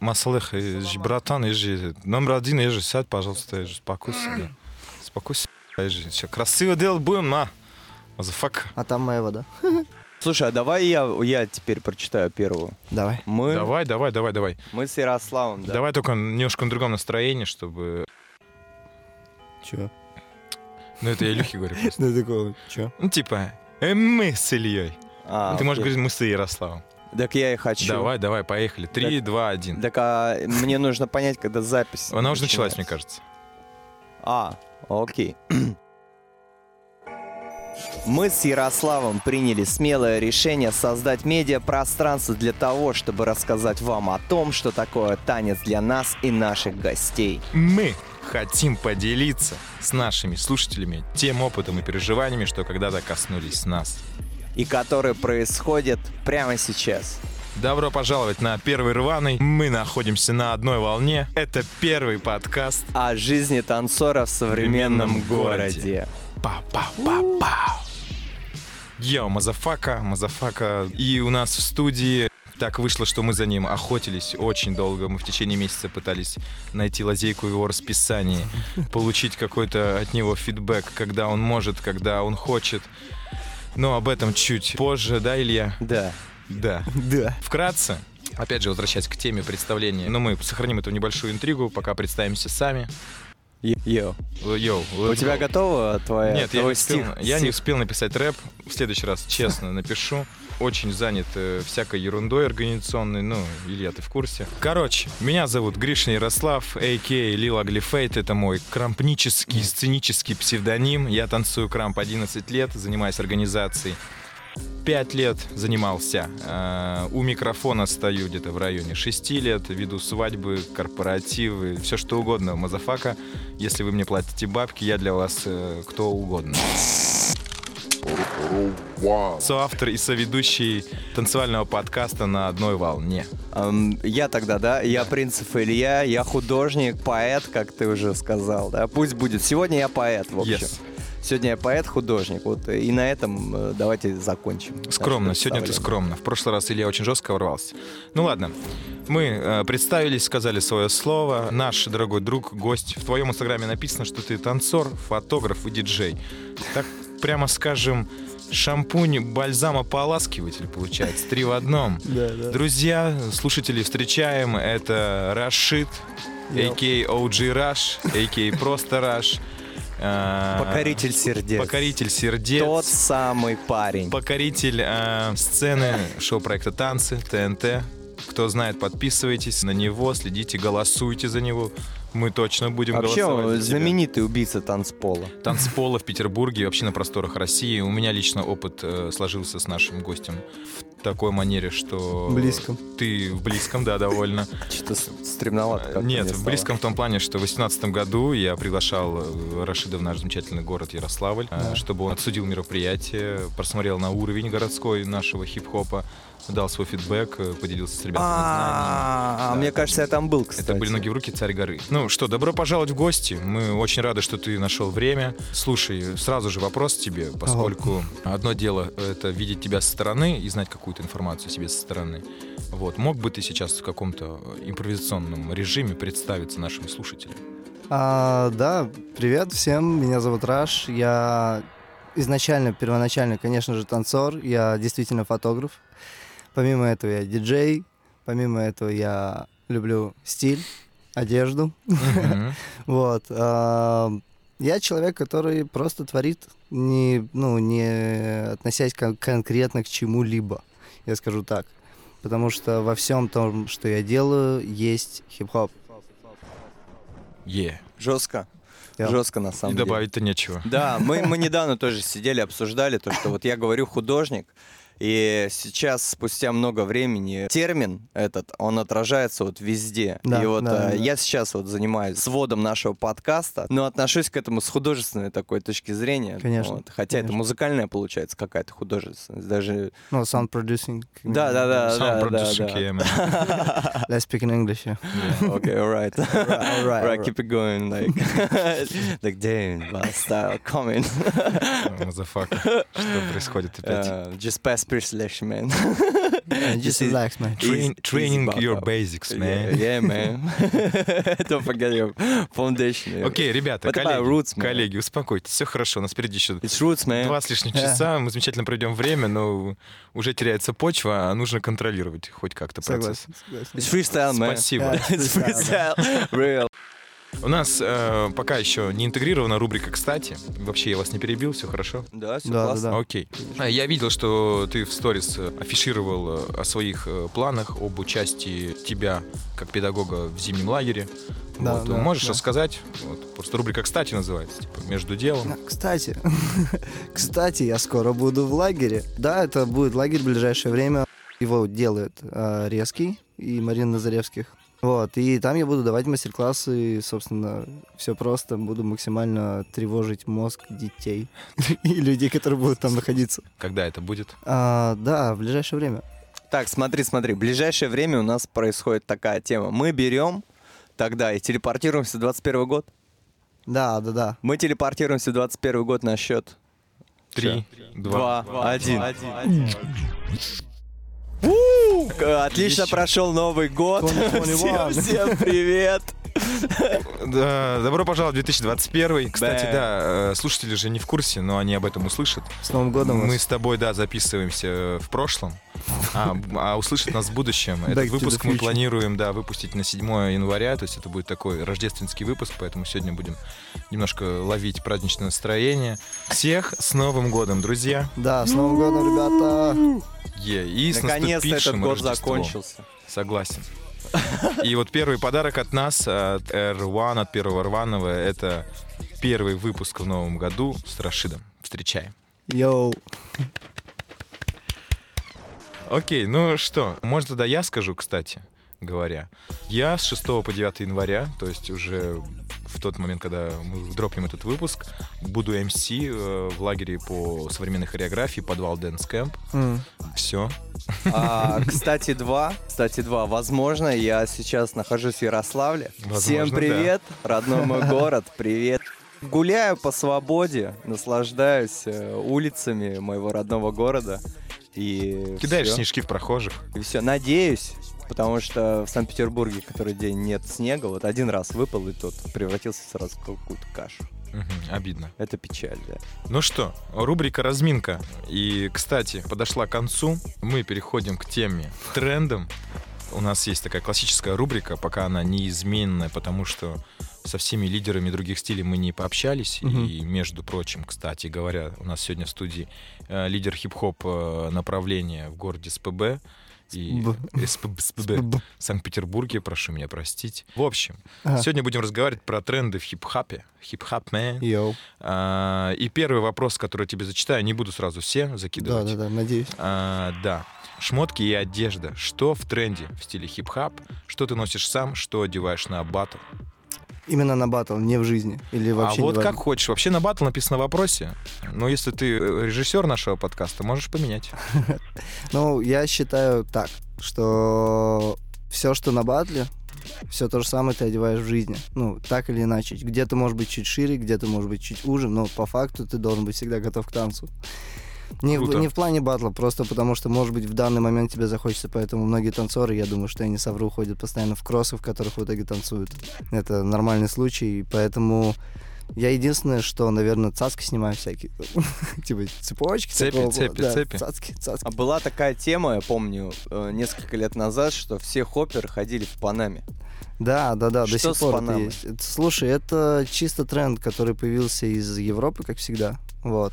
Маслых, ежи, братан, ежи, номер один, ежи, сядь, пожалуйста, ежи, успокойся, да. Успокойся, ежи. Все, красиво делать будем, на. Мазафак. А там моего, да? Слушай, а давай я, я теперь прочитаю первую. Давай. Мы, Давай, давай, давай, давай. мы с Ярославом, да. Давай только немножко на другом настроении, чтобы... Чё? Ну, это я Илюхе говорю просто. Ну такого, чё? Ну, типа, э, мы с Ильей. А, Ты можешь говорить, мы с Ярославом. Так я и хочу. Давай, давай, поехали. Три, два, один. Так а мне нужно понять, когда запись. Она уже началась, мне кажется. А, окей. Мы с Ярославом приняли смелое решение создать медиапространство для того, чтобы рассказать вам о том, что такое танец для нас и наших гостей. Мы хотим поделиться с нашими слушателями тем опытом и переживаниями, что когда-то коснулись нас. И которые происходят прямо сейчас. Добро пожаловать на первый рваный. Мы находимся на одной волне. Это первый подкаст. О жизни танцора в современном городе. Па-па-па-па. Yo, motherfucker, motherfucker. И у нас в студии так вышло, что мы за ним охотились очень долго. Мы в течение месяца пытались найти лазейку в его расписании, получить какой-то от него feedback, когда он может, когда он хочет. Но об этом чуть позже, да, Илья? Да. Да. Да. Вкратце, опять же, возвращаясь к теме представления, но мы сохраним эту небольшую интригу, пока представимся сами. Йо. Йоу, У тебя готова твоя Нет, я не, успел, стих? я не успел написать рэп. В следующий раз, честно, напишу. Очень занят э, всякой ерундой организационной. Ну, Илья, ты в курсе. Короче, меня зовут Гришин Ярослав, а.к. Лил Аглифейт. Это мой крампнический, сценический псевдоним. Я танцую крамп 11 лет, занимаюсь организацией. Пять лет занимался. Э, У микрофона стою где-то в районе шести лет. Веду свадьбы, корпоративы, все что угодно. Motherfucker. Если вы мне платите бабки, я для вас э, кто угодно. Соавтор и соведущий танцевального подкаста на одной волне. Я тогда, да, я Принцев Илья, я художник, поэт, как ты уже сказал, да, пусть будет. Сегодня я поэт, в общем. Yes. Сегодня я поэт, художник, вот, и на этом э, давайте закончим. Скромно, сегодня ты скромно. В прошлый раз Илья очень жестко ворвался. Ну ладно, мы э, представились, сказали свое слово. Наш дорогой друг, гость. В твоем инстаграме написано, что ты танцор, фотограф и диджей. Так, прямо скажем, шампунь, бальзамополаскиватель получается. Три в одном. Да, да. Друзья, слушатели, встречаем. Это Рашид, а.к.а. OG Rush, а.к.а. просто Rush. Э, Покоритель сердец. Покоритель сердец. Тот самый парень. Покоритель э, сцены шоу-проекта «Танцы», ТНТ. Кто знает, подписывайтесь на него, следите, голосуйте за него. Мы точно будем Вообще, голосовать за тебя. знаменитый убийца танцпола. Танцпола в Петербурге, вообще на просторах России. У меня лично опыт э, сложился с нашим гостем в такой манере, что... Близком. Ты в близком, да, довольно. Что-то стремновато. Нет, в близком в том плане, что в 2018 году я приглашал э, Рашида в наш замечательный город Ярославль, э, Да. чтобы он отсудил мероприятие, просмотрел на уровень городской нашего хип-хопа, дал свой фидбэк, э, поделился с ребятами знаниями. А, мне кажется, я там был, кстати. Это были ноги в руки, царь горы. Ну что, добро пожаловать в гости. Мы очень рады, что ты нашел время. Слушай, сразу же вопрос тебе, поскольку одно дело это видеть тебя со стороны и знать какую-то информацию о себе со стороны. Вот, мог бы ты сейчас в каком-то импровизационном режиме представиться нашим слушателям? А, да, привет всем, меня зовут Раш, я изначально, первоначально, конечно же, танцор, я действительно фотограф. Помимо этого я диджей, помимо этого я люблю стиль, одежду. Вот. а, Я человек, который просто творит, не, ну, не относясь кон- конкретно к чему-либо, я скажу так. Потому что во всем том, что я делаю, есть хип-хоп. Е. Жестко. Я- Жестко, на И самом деле. добавить-то нечего. Да, мы, мы недавно тоже сидели, обсуждали то, что вот я говорю художник, и сейчас, спустя много времени, термин этот, он отражается вот везде. Да, и вот да, э, да. я сейчас вот занимаюсь сводом нашего подкаста, но отношусь к этому с художественной такой точки зрения. Конечно, Вот. Хотя это конечно. музыкальная получается какая-то художественность. Даже... Ну, sound producing. Да, да, да, Sound да, да, producing, да. yeah, man. Let's speak in English. yeah. Okay, alright. alright, right, alright. keep it going. Like, like damn, bad style coming. Мазафака. Что происходит опять? Uh, just pass Just relax, man. This Just relax, man. Train- training easy your basics, Yeah, man. yeah, man. Don't forget your foundation. Окей, ребята, What about коллеги, roots, коллеги, успокойтесь, все хорошо, у нас впереди еще It's roots, man. два с лишним Да. часа, мы замечательно проведем время, но уже теряется почва, а нужно контролировать хоть как-то процесс. Согласен, согласен. It's freestyle, man. Спасибо. Да. It's freestyle. Real. У нас э, пока еще не интегрирована рубрика «Кстати». Вообще, я вас не перебил, все хорошо? Да, все Да, классно. да. Окей. А, Я видел, что ты в сторис э, афишировал э, о своих э, планах, об участии тебя как педагога в зимнем лагере. Да, Вот, да, Можешь да. рассказать? Вот, просто рубрика «Кстати» называется, типа «Между делом». Кстати, кстати, я скоро буду в лагере. Да, это будет лагерь в ближайшее время. Его делает э, Резкий и Марина Назаревских. Вот, и там я буду давать мастер-классы, собственно, все просто, буду максимально тревожить мозг детей и людей, которые будут там находиться. Когда это будет? А, да, в ближайшее время. Так, смотри, смотри. В ближайшее время у нас происходит такая тема. Мы берем тогда и телепортируемся в 21 год. Да, да, да. Мы телепортируемся в 21 год на счет Три. Два, один. Отлично прошел Новый год. 2021. Всем, всем привет. Да, добро пожаловать в 2021. Кстати, да, э, слушатели же не в курсе, но они об этом услышат. С Новым годом Мы с тобой, да, записываемся э, в прошлом, а, а услышат нас в будущем. Этот выпуск мы планируем, да, выпустить на 7 января, то есть это будет такой рождественский выпуск, поэтому сегодня будем немножко ловить праздничное настроение. Всех с Новым годом, друзья! Да, с Новым годом, ребята! Е, и Наконец-то этот год закончился. Согласен. И вот первый подарок от нас, от R1, от первого рваного, это первый выпуск в новом году с Рашидом. Встречаем. Йоу. Окей, ну что, может тогда я скажу, кстати говоря. Я с 6 по 9 января, то есть уже в тот момент, когда мы дропнем этот выпуск, буду MC э, в лагере по современной хореографии, подвал Dance Camp. М. Все. А, кстати, два. Кстати, два. Возможно, я сейчас нахожусь в Ярославле. Возможно, Всем да. привет, родной мой город, привет. Гуляю по свободе, наслаждаюсь э, улицами моего родного города. И Кидаешь всё. снежки в прохожих. И все, надеюсь, потому что в Санкт-Петербурге, который день нет снега, вот один раз выпал, и тот превратился сразу в какую-то кашу. Мгм, обидно. Это печаль, да. Ну что, рубрика «Разминка». И, кстати, подошла к концу. Мы переходим к теме трендам. У нас есть такая классическая рубрика, пока она неизменная, потому что со всеми лидерами других стилей мы не пообщались. Мгм. И, между прочим, кстати говоря, у нас сегодня в студии э, лидер хип-хоп э, направления в городе СПБ. И Спб. Спб. Санкт-Петербурге, прошу меня простить. В общем, сегодня будем разговаривать про тренды в хип-хопе. Хип-хоп, man. А, И первый вопрос, который я тебе зачитаю, не буду сразу все Да, закидывать. да, да, надеюсь. А, да. Шмотки и одежда. Что в тренде в стиле хип-хап? Что ты носишь сам? Что одеваешь на батл? Именно на батл, не в жизни. Или вообще а вот как хочешь. Вообще на батл написано в вопросе. Но если ты э, режиссер нашего подкаста, можешь поменять. Ну, я считаю так, что все, что на батле, все то же самое ты одеваешь в жизни. Ну, так или иначе. Где-то может быть чуть шире, где-то может быть чуть уже, но по факту ты должен быть всегда готов к танцу. Не в, не в плане батла, просто потому что, может быть, в данный момент тебе захочется, поэтому многие танцоры, я думаю, что я не совру, ходят постоянно в кроссы, в которых в итоге танцуют. Это нормальный случай, и поэтому я единственное, что, наверное, цацки снимаю всякие. Типа цепочки. Цепи, такого цепи. Да, цепи. Цацки, цацки. А была такая тема, я помню, э, несколько лет назад, что все хопперы ходили в Панаме. Да, да, да, до Что сих с пор это Панамой? есть. Слушай, это чисто тренд, который появился из Европы, как всегда. Вот.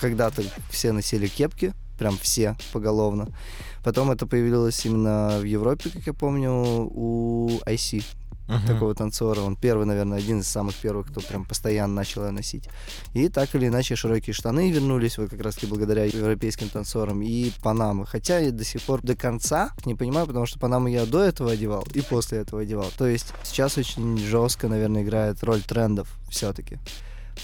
Когда-то все носили кепки, прям все поголовно. Потом это появилось именно в Европе, как я помню, у IC, Мгм. такого танцора. Он первый, наверное, один из самых первых, кто прям постоянно начал ее носить. И так или иначе широкие штаны вернулись вот как раз-таки благодаря европейским танцорам и Панамы. Хотя я до сих пор до конца не понимаю, потому что Панаму я до этого одевал и после этого одевал. То есть сейчас очень жестко, наверное, играет роль трендов все-таки.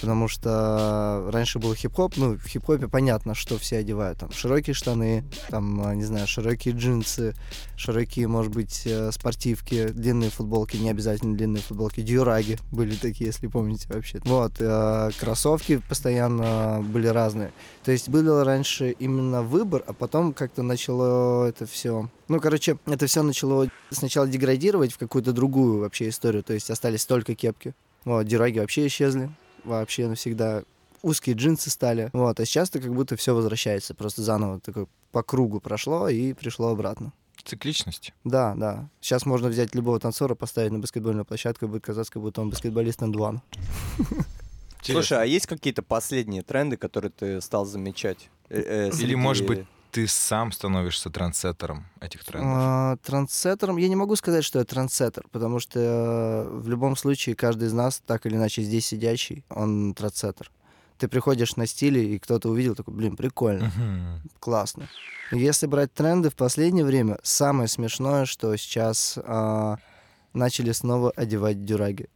Потому что раньше был хип-хоп, ну, в хип-хопе понятно, что все одевают. Там широкие штаны, там, а, не знаю, широкие джинсы, широкие, может быть, э, спортивки, длинные футболки, не обязательно длинные футболки, дюраги были такие, если помните вообще. Вот, э, кроссовки постоянно были разные. То есть был раньше именно выбор, а потом как-то начало это все... Ну, короче, это все начало сначала деградировать в какую-то другую вообще историю. То есть остались только кепки. Вот, дюраги вообще исчезли вообще навсегда. Узкие джинсы стали. Вот, а сейчас-то как будто все возвращается. Просто заново такой по кругу прошло и пришло обратно. Цикличность. Да, да. Сейчас можно взять любого танцора, поставить на баскетбольную площадку, и будет казаться, как будто он баскетболист and one. Слушай, а есть какие-то последние тренды, которые ты стал замечать? Э, э, Или, может быть, ты сам становишься трансеттером этих трендов? А, трансеттером? Я не могу сказать, что я трансеттер, потому что э, в любом случае каждый из нас, так или иначе здесь сидящий, он трансеттер. Ты приходишь на стиле, и кто-то увидел, такой, блин, прикольно, uh-huh. классно. Если брать тренды в последнее время, самое смешное, что сейчас э, начали снова одевать дюраги.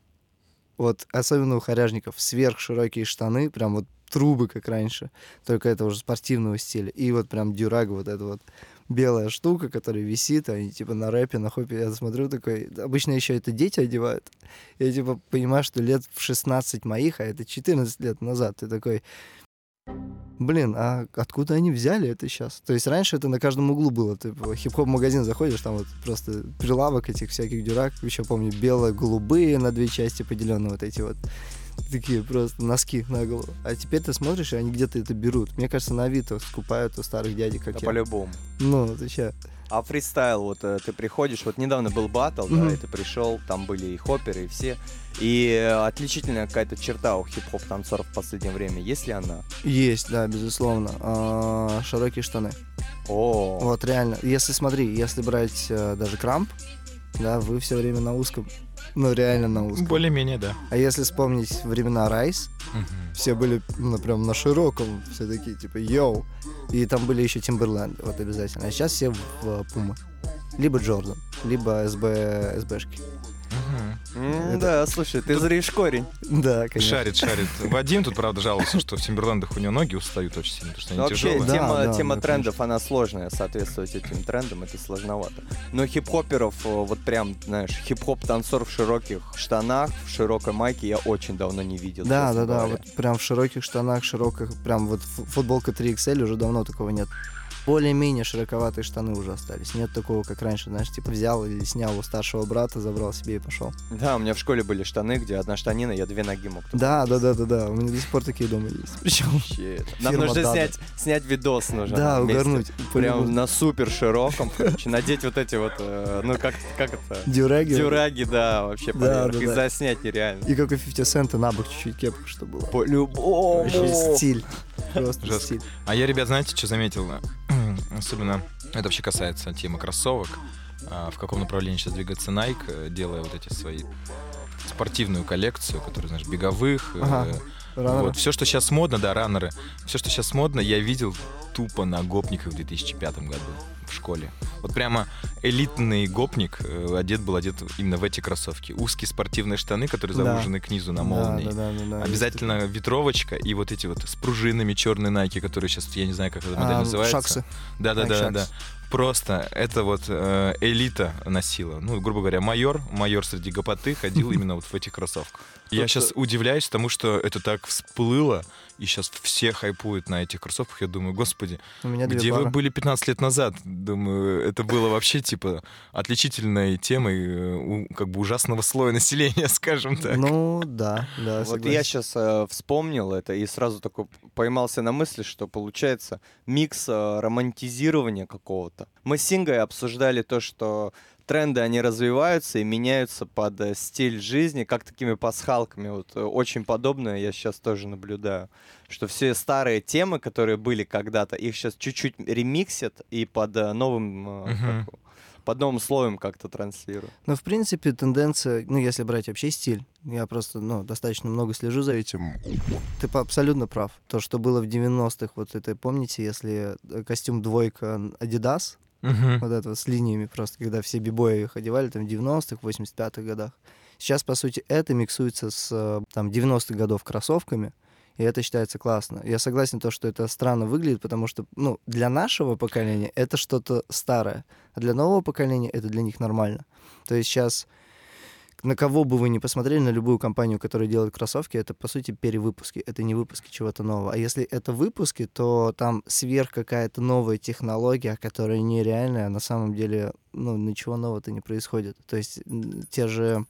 Вот особенно у хоряжников сверхширокие штаны, прям вот трубы, как раньше, только это уже спортивного стиля. И вот прям дюраг, вот эта вот белая штука, которая висит, они типа на рэпе, на хопе, я смотрю такой, обычно еще это дети одевают. Я типа понимаю, что лет в 16 моих, а это 14 лет назад, ты такой, Блин, а откуда они взяли это сейчас? То есть раньше это на каждом углу было. Ты в хип-хоп магазин заходишь, там вот просто прилавок этих всяких дюрак. Еще помню, бело-голубые на две части поделенные вот эти вот такие просто носки на голову. А теперь ты смотришь, и они где-то это берут. Мне кажется, на Авито скупают у старых дядек, как да я. по-любому. Ну, ты че? А фристайл, вот э, ты приходишь, вот недавно был батл, mm-hmm. да, и ты пришел, там были и хопперы, и все. И э, отличительная какая-то черта у хип-хоп танцоров в последнее время, есть ли она? Есть, да, безусловно. А, широкие штаны. О. Вот реально. Если смотри, если брать э, даже крамп, да, вы все время на узком. Ну, реально на узком. Более-менее, да. А если вспомнить времена Райс, угу. все были ну, прям на широком, все такие, типа, йоу. И там были еще Тимберленд, вот обязательно. А сейчас все в Пума. Либо Джордан, либо СБ, СБшки. Это... Да, слушай, ты зришь корень. Да, конечно. Шарит, шарит. Вадим тут, правда, жаловался, что в Тимберлендах у него ноги устают очень сильно, потому что они Вообще, тяжелые. тема, да, тема да, трендов, конечно. она сложная, соответствовать этим трендам, это сложновато. Но хип-хоперов, э, вот прям, знаешь, хип-хоп-танцор в широких штанах, в широкой майке я очень давно не видел. Да, да, да, вот прям в широких штанах, широких, прям вот футболка 3XL уже давно такого нет. Более-менее широковатые штаны уже остались. Нет такого, как раньше, знаешь, типа взял или снял у старшего брата, забрал себе и пошел. Да, у меня в школе были штаны, где одна штанина, я две ноги мог. туда Да, да, да, да, да. У меня до сих пор такие дома есть. Причем. Нам нужно снять, снять видос нужно. Да, вместе. угорнуть. Прям на супер широком, короче, надеть вот эти вот, э, ну как, как это? дюраги. Дюраги, да, вообще Да, поверх. да, И да. заснять нереально. И как у 50 цента на бок чуть-чуть кепка, что было. По-любому. Вообще стиль. Просто Жестко. стиль. А я, ребят, знаете, что заметил? Особенно это вообще касается темы кроссовок. А, В каком направлении сейчас двигается Nike, э, делая вот эти свои спортивную коллекцию, которую, знаешь, беговых. э, Ага. Раннеры. Вот, все, что сейчас модно, да, раннеры. Все, что сейчас модно, я видел тупо на гопниках в 2005 году в школе. Вот прямо элитный гопник э, одет был одет именно в эти кроссовки. Узкие спортивные штаны, которые Да. завужены к низу на молнии. Да, да, да, да, да. Обязательно ветровочка и вот эти вот с пружинами черные найки, которые сейчас, я не знаю, как эта модель А, называется. Шаксы. Да, да, да, да. Просто это вот э, элита носила. Ну, грубо говоря, майор, майор среди гопоты ходил именно вот в этих кроссовках. Я сейчас удивляюсь тому, что это так всплыло, и сейчас все хайпуют на этих кроссовках. Я думаю, господи, У меня две где вы пары. были 15 лет назад? Думаю, это было вообще типа отличительной темой э, как бы ужасного слоя населения, скажем так. Ну, да, да, Вот я сейчас вспомнил это и сразу такой поймался на мысли, что получается микс э, романтизирования какого-то. Мы с Сингой обсуждали то, что тренды, они развиваются и меняются под э, стиль жизни, как такими пасхалками. Вот э, очень подобное я сейчас тоже наблюдаю. Что все старые темы, которые были когда-то, их сейчас чуть-чуть ремиксят и под э, новым, Мгм. как- под новым слоем как-то транслируют. Но, в принципе, тенденция, ну, если брать вообще стиль, я просто, ну, достаточно много слежу за этим. Ты абсолютно прав. То, что было в 90-х, вот это, помните, если костюм двойка Adidas, Мгм. вот это вот с линиями просто, когда все бибои их одевали там в 90-х, 85-х годах. Сейчас, по сути, это миксуется с э, там 90-х годов кроссовками, и это считается классно. Я согласен то, что это странно выглядит, потому что, ну, для нашего поколения это что-то старое, а для нового поколения это для них нормально. То есть сейчас на кого бы вы ни посмотрели, на любую компанию, которая делает кроссовки, это, по сути, перевыпуски. Это не выпуски чего-то нового. А если это выпуски, то там сверх какая-то новая технология, которая нереальная, а на самом деле, ну, ничего нового-то не происходит. То есть те же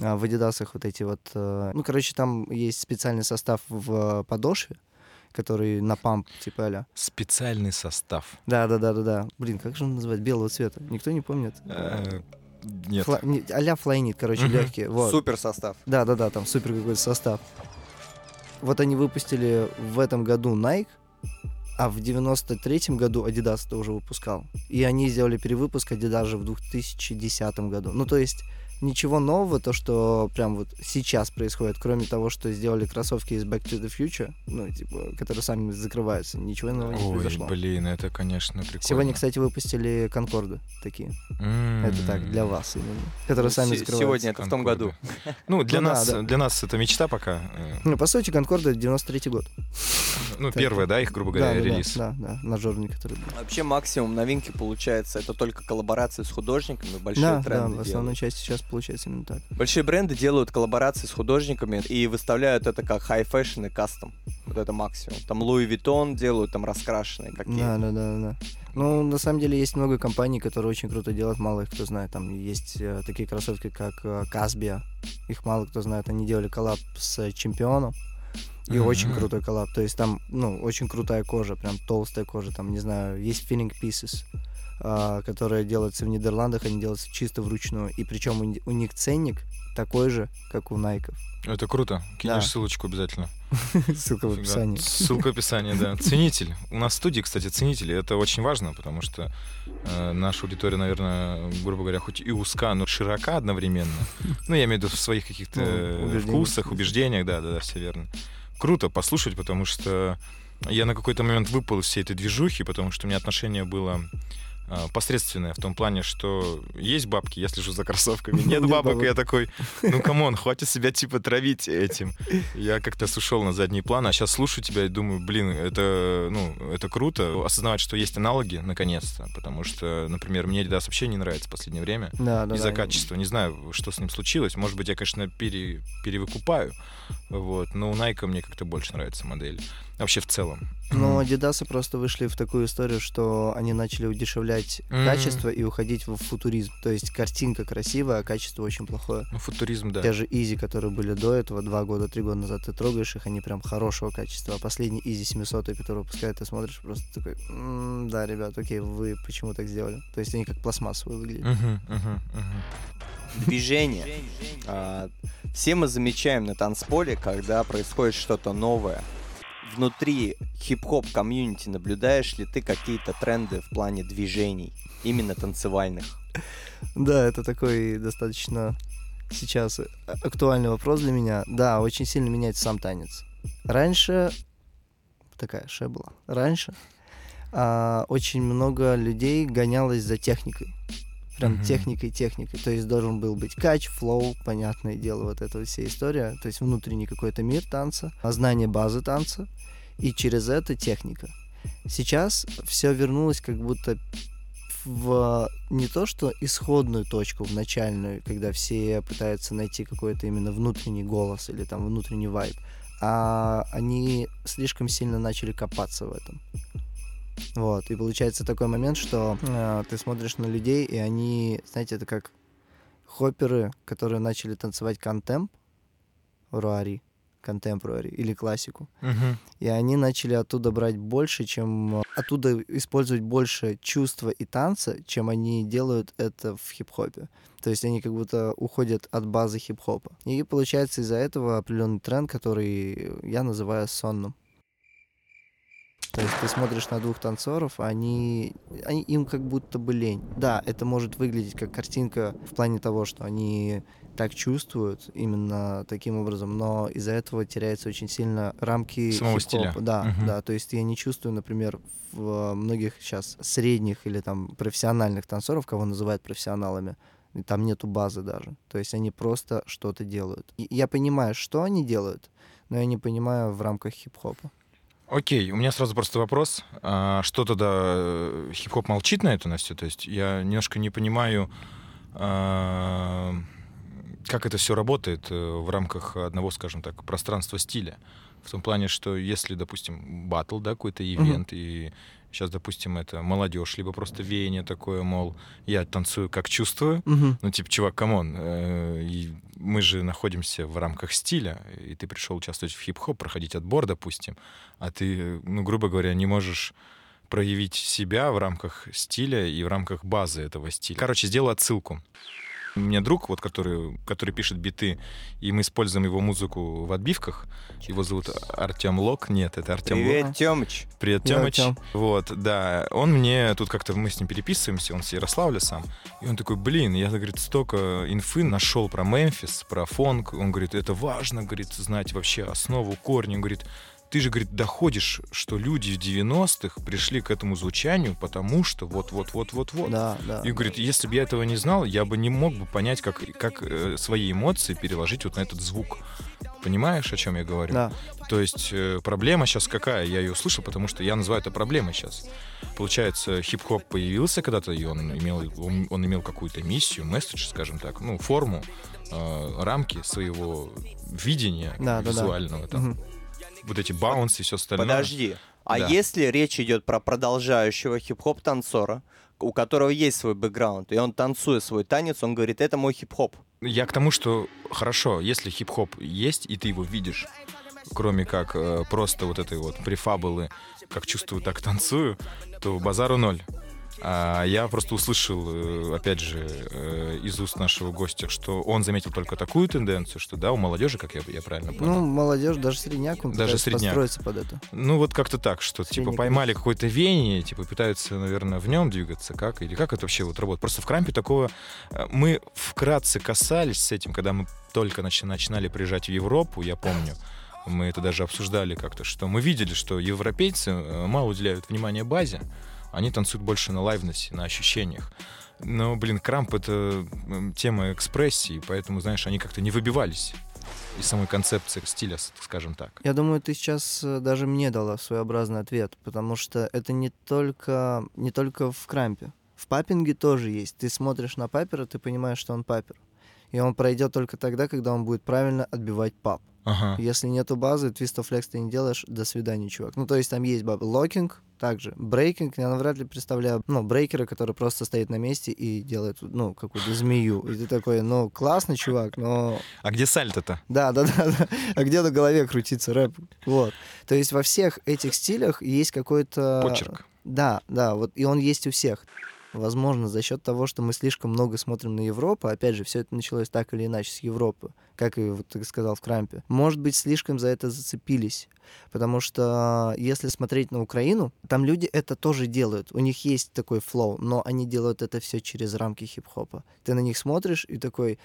а, в Адидасах вот эти вот... Э, ну, короче, там есть специальный состав в подошве, который на памп, типа а Специальный состав. Да, да, да, да, да. Блин, как же он называется? Белого цвета. Никто не помнит. Нет. Фла... Не, а-ля флайнит, короче, легкие. Вот. Супер состав. Да, да, да, там супер какой-то состав. Вот они выпустили в этом году Nike, а в 93-м году Adidas это уже выпускал. И они сделали перевыпуск Adidas же в 2010 году. Ну, то есть ничего нового, то, что прям вот сейчас происходит, кроме того, что сделали кроссовки из Back to the Future, ну, типа, которые сами закрываются, ничего нового не Ой, произошло. блин, это, конечно, прикольно. Сегодня, кстати, выпустили Конкорды такие. М. Это так, для вас именно. Которые сами Се- закрываются. Сегодня это в том году. Ну, для Ну да, нас, да. для нас это мечта пока. Ну, по сути, Конкорды 93-й год. Ну, Так. первая, да, их, грубо Да, говоря, да, да, релиз. да, да, на Джордане, который был. Вообще максимум новинки получается это только коллаборации с художниками, большие Да, да, тренды в основной делают. части сейчас получается именно так. Большие бренды делают коллаборации с художниками и выставляют это как high fashion и кастом. Вот это максимум. Там Louis Vuitton делают там раскрашенные какие Да, да, да, да. Ну, на самом деле есть много компаний, которые очень круто делают, мало их кто знает. Там есть э, такие кроссовки, как э, Casbia. Их мало кто знает. Они делали коллаб с э, чемпионом. И Мгм. очень крутой коллаб. То есть там, ну, очень крутая кожа, прям толстая кожа. Там, не знаю, есть Filling Pieces, а, которые делаются в Нидерландах, они делаются чисто вручную. И причем у, ни- у них ценник такой же, как у Найков. Это круто. Кинешь Да. ссылочку обязательно. Ссылка в описании. Ссылка в описании, да. Ценитель. У нас в студии, кстати, ценители. Это очень важно, потому что э, наша аудитория, наверное, грубо говоря, хоть и узка, но широка одновременно. Ну, я имею в виду в своих каких-то Ну, э, убеждениях. вкусах, убеждениях, да, да, да, все верно. Круто послушать, потому что я на какой-то момент выпал из всей этой движухи, потому что у меня отношение было а, посредственное в том плане, что есть бабки, я слежу за кроссовками, нет Нет бабок, я такой, ну come on, хватит себя типа травить этим. Я как-то сушел на задний план, а сейчас слушаю тебя и думаю, блин, это, ну, это круто, осознавать, что есть аналоги, наконец-то, потому что, например, мне Adidas вообще не нравится в последнее время Да, да, из-за да. качества. Не знаю, что с ним случилось. Может быть, я, конечно, пере, перевыкупаю, вот, но у Nike мне как-то больше нравится модель. Вообще в целом. Но Adidas просто вышли в такую историю, что они начали удешевлять Мгм. качество и уходить в футуризм. То есть картинка красивая, а качество очень плохое. Ну, футуризм, да. Те же Yeezy, которые были до этого, два года, три года назад, ты трогаешь их, они прям хорошего качества. А последний Yeezy 700, который выпускают, ты смотришь просто такой, «М, да, ребят, окей, вы почему так сделали? То есть они как пластмассовые выглядят. Движение. А, Все мы замечаем на танцполе, когда происходит что-то новое. Внутри хип-хоп комьюнити наблюдаешь ли ты какие-то тренды в плане движений, именно танцевальных? Да, это такой достаточно сейчас актуальный вопрос для меня. Да, очень сильно меняется сам танец. Раньше такая ше была. Раньше а, очень много людей гонялось за техникой. Прям Мгм. техникой, техникой. То есть должен был быть кач, флоу, понятное дело, вот эта вся история. То есть внутренний какой-то мир танца, знание базы танца, и через это техника. Сейчас все вернулось как будто в не то что исходную точку, в начальную, когда все пытаются найти какой-то именно внутренний голос или там внутренний вайб, а они слишком сильно начали копаться в этом. Вот, и получается такой момент, что э, ты смотришь на людей, и они, знаете, это как хопперы, которые начали танцевать контемп, руари, контемпорари или классику. Мгм. И они начали оттуда брать больше, чем... э, Оттуда использовать больше чувства и танца, чем они делают это в хип-хопе. То есть они как будто уходят от базы хип-хопа. И получается из-за этого определенный тренд, который я называю сонным. То есть ты смотришь на двух танцоров, они, они им как будто бы лень. Да, это может выглядеть как картинка в плане того, что они так чувствуют именно таким образом, но из-за этого теряются очень сильно рамки Самого стиля. Да, Мгм. да. То есть я не чувствую, например, в многих сейчас средних или там профессиональных танцоров, кого называют профессионалами, там нету базы даже. То есть они просто что-то делают. И я понимаю, что они делают, но я не понимаю в рамках хип-хопа. Окей, у меня сразу просто вопрос. А что тогда э, хип-хоп молчит на это, на все? То есть я немножко не понимаю, а, как это все работает э, в рамках одного, скажем так, пространства стиля. В том плане, что если, допустим, батл, да, какой-то event, mm-hmm. и сейчас, допустим, это молодежь, либо просто веяние такое, мол, я танцую как чувствую, Мгм. ну, типа, чувак, come on, э, мы же находимся в рамках стиля, и ты пришел участвовать в хип-хоп, проходить отбор, допустим, а ты, ну, грубо говоря, не можешь проявить себя в рамках стиля и в рамках базы этого стиля. Короче, сделаю отсылку. У меня друг, вот, который, который пишет биты, и мы используем его музыку в отбивках. Его зовут Артем Лок. Нет, это Артем Лок. Привет, Тёмыч. Привет. Артём. Вот, да. Он мне, тут как-то мы с ним переписываемся, он с Ярославля сам. И он такой, блин, я, говорит, столько инфы нашел про Мемфис, про фонк. Он говорит, это важно, говорит, знать вообще основу, корни. Он говорит, ты же, говорит, доходишь, что люди в 90-х пришли к этому звучанию, потому что вот-вот-вот-вот-вот. Да, да. И говорит, если бы я этого не знал, я бы не мог бы понять, как, как э, свои эмоции переложить вот на этот звук. Понимаешь, о чем я говорю? Да. То есть э, проблема сейчас какая? Я ее услышал, потому что я называю это проблемой сейчас. Получается, хип-хоп появился когда-то, и он имел, он, он имел какую-то миссию, месседж, скажем так, ну, форму, э, рамки своего видения Да, да, да. визуального. Там. Мгм. Вот эти баунсы и все остальное. Подожди. А Да. если речь идет про продолжающего хип-хоп танцора, у которого есть свой бэкграунд, и он танцует свой танец, он говорит, это мой хип-хоп. Я к тому, что хорошо, если хип-хоп есть, и ты его видишь, кроме как э, просто вот этой вот префабулы, как чувствую, так танцую, то базару ноль. А я просто услышал, э, опять же, э, из уст нашего гостя, что он заметил только такую тенденцию, что да, у молодежи, как я, я правильно понял. Ну, молодежь, даже средняк, он Даже средняк. подстроиться под это. Ну, вот как-то так, что типа Средний поймали какое-то веяние, типа пытаются, наверное, в нем двигаться, как или как это вообще вот работает. Просто в крампе такого э, мы вкратце касались с этим, когда мы только начи- начинали приезжать в Европу, я помню. Мы это даже обсуждали как-то, что мы видели, что европейцы мало уделяют внимания базе, они танцуют больше на лайвнесе, на ощущениях. Но, блин, крамп — это тема экспрессии, поэтому, знаешь, они как-то не выбивались из самой концепции стиля, скажем так. Я думаю, ты сейчас э, даже мне дала своеобразный ответ, потому что это не только, не только в крампе. В папинге тоже есть. Ты смотришь на папера, ты понимаешь, что он папер. И он пройдет только тогда, когда он будет правильно отбивать пап. Ага. Если нету базы, твист флекс ты не делаешь, до свидания, чувак. Ну, то есть там есть бабы. Локинг также. Брейкинг, я навряд ли представляю, ну, брейкера, который просто стоит на месте и делает, ну, какую-то змею. И ты такой, ну, классный чувак, но А где сальто-то? да, да, да, да. А где на голове крутится рэп? Вот. То есть во всех этих стилях есть какой-то... Почерк. Да, да, вот и он есть у всех. Возможно, за счет того, что мы слишком много смотрим на Европу, опять же, все это началось так или иначе с Европы, как и вот ты сказал в Крампе. Может быть, слишком за это зацепились. Потому что если смотреть на Украину, там люди это тоже делают. У них есть такой флоу, но они делают это все через рамки хип-хопа. Ты на них смотришь и такой,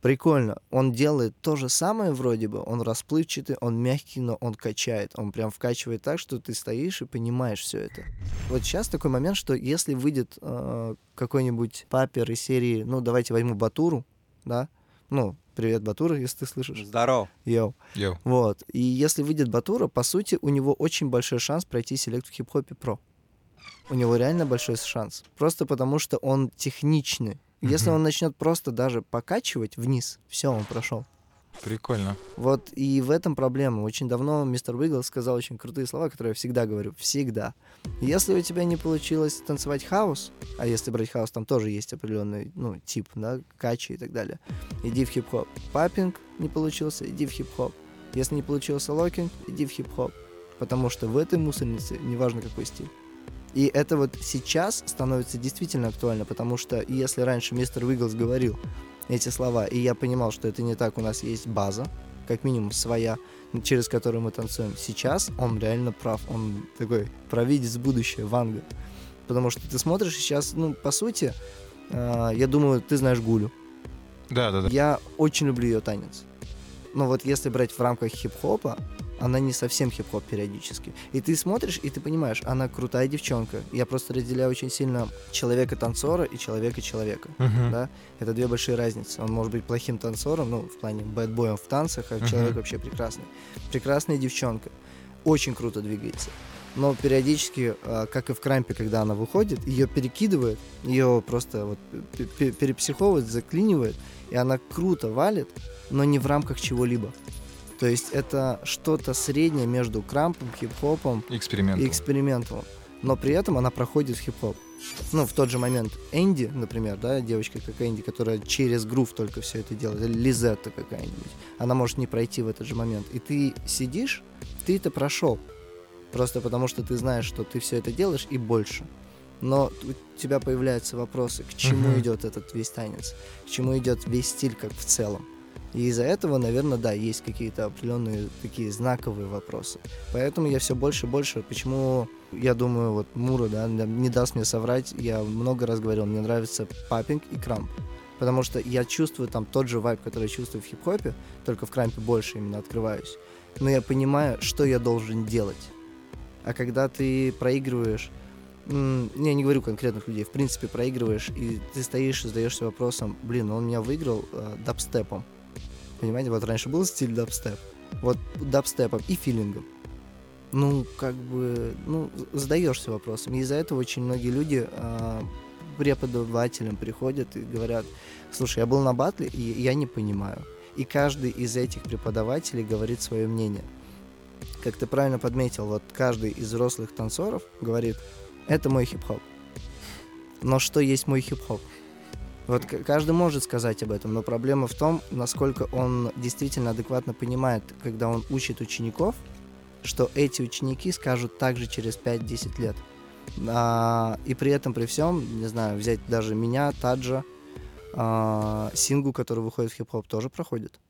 прикольно. Он делает то же самое вроде бы, он расплывчатый, он мягкий, но он качает. Он прям вкачивает так, что ты стоишь и понимаешь все это. Вот сейчас такой момент, что если выйдет э, какой-нибудь popper из серии, ну, давайте возьму Батуру, да, ну, привет, Батура, если ты слышишь. Здорово. Yo. Yo. Вот. И если выйдет Батура, по сути, у него очень большой шанс пройти select в хип-хопе pro. У него реально большой шанс. Просто потому, что он техничный. Если он начнет просто даже покачивать вниз, все, он прошел. Прикольно. Вот и в этом проблема. Очень давно мистер Wiggles сказал очень крутые слова, которые я всегда говорю. Всегда. Если у тебя не получилось танцевать house, а если брать house, там тоже есть определенный ну, тип, да, качи и так далее, иди в хип-хоп. Popping не получился, иди в хип-хоп. Если не получился locking, иди в хип-хоп. Потому что в этой мусорнице, неважно какой стиль. И это вот сейчас становится действительно актуально, потому что если раньше Mr. Wiggles говорил эти слова, и я понимал, что это не так, у нас есть база, как минимум своя, через которую мы танцуем. Сейчас он реально прав, он такой провидец будущее, Ванга. Потому что ты смотришь сейчас, ну, по сути, э, я думаю, ты знаешь Гулю. Да, да, да. Я очень люблю ее танец. Но вот если брать в рамках хип-хопа, она не совсем хип-хоп периодически. И ты смотришь, и ты понимаешь, она крутая девчонка. Я просто разделяю очень сильно человека-танцора и человека-человека. Мгм. Да? Это две большие разницы. Он может быть плохим танцором, ну, в плане бэтбоем в танцах, а Мгм. человек вообще прекрасный. Прекрасная девчонка. Очень круто двигается. Но периодически, а, как и в крампе, когда она выходит, ее перекидывает, ее просто вот пе- пе- перепсиховывает, заклинивает, и она круто валит, но не в рамках чего-либо. То есть это что-то среднее между крампом, хип-хопом и экспериментом. Но при этом она проходит в хип-хоп. Ну, в тот же момент Энди, например, да, девочка как Энди, которая через грув только все это делает, или Лизетта какая-нибудь, она может не пройти в этот же момент. И ты сидишь, ты это прошел. Просто потому что ты знаешь, что ты все это делаешь и больше. Но у тебя появляются вопросы, к чему Мгм. идет этот весь танец, к чему идет весь стиль как в целом. И из-за этого, наверное, да, есть какие-то определенные такие знаковые вопросы. Поэтому я все больше и больше, почему я думаю, вот Мура, да, не даст мне соврать, я много раз говорил, мне нравится папинг и крамп. Потому что я чувствую там тот же вайб, который я чувствую в хип-хопе, только в крампе больше именно открываюсь. Но я понимаю, что я должен делать. А когда ты проигрываешь, я не говорю конкретных людей, в принципе проигрываешь, и ты стоишь и задаешься вопросом, блин, он меня выиграл э, дабстепом. Понимаете, вот раньше был стиль дабстеп, вот дабстепом и филингом. Ну, как бы, ну, задаешься вопросом. И из-за этого очень многие люди а, преподавателям приходят и говорят, слушай, я был на батле, и я не понимаю. И каждый из этих преподавателей говорит свое мнение. Как ты правильно подметил, вот каждый из взрослых танцоров говорит, это мой хип-хоп. Но что есть мой хип-хоп? Вот каждый может сказать об этом, но проблема в том, насколько он действительно адекватно понимает, когда он учит учеников, что эти ученики скажут также через 5-10 лет. А, и при этом, при всем, не знаю, взять даже меня, Таджа, а, Сингу, который выходит в хип-хоп, тоже проходит.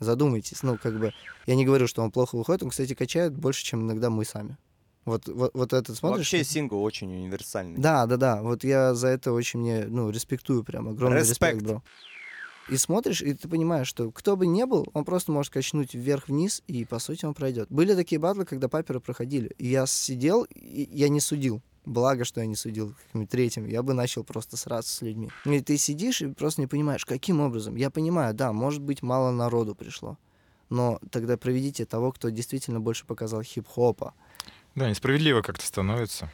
Задумайтесь, ну, как бы, я не говорю, что он плохо выходит, он, кстати, качает больше, чем иногда мы сами. Вот, вот, вот этот смотришь? Вообще сингл очень универсальный. Да, да, да. Вот я за это очень мне, ну, респектую прям. Огромный респект, Респект. бро. И смотришь, и ты понимаешь, что кто бы ни был, он просто может качнуть вверх-вниз, и, по сути, он пройдет. Были такие батлы, когда паперы проходили. И я сидел, и я не судил. Благо, что я не судил каким-нибудь третьим. Я бы начал просто сраться с людьми. И ты сидишь и просто не понимаешь, каким образом. Я понимаю, да, может быть, мало народу пришло. Но тогда проведите того, кто действительно больше показал хип-хопа. Да, несправедливо как-то становится.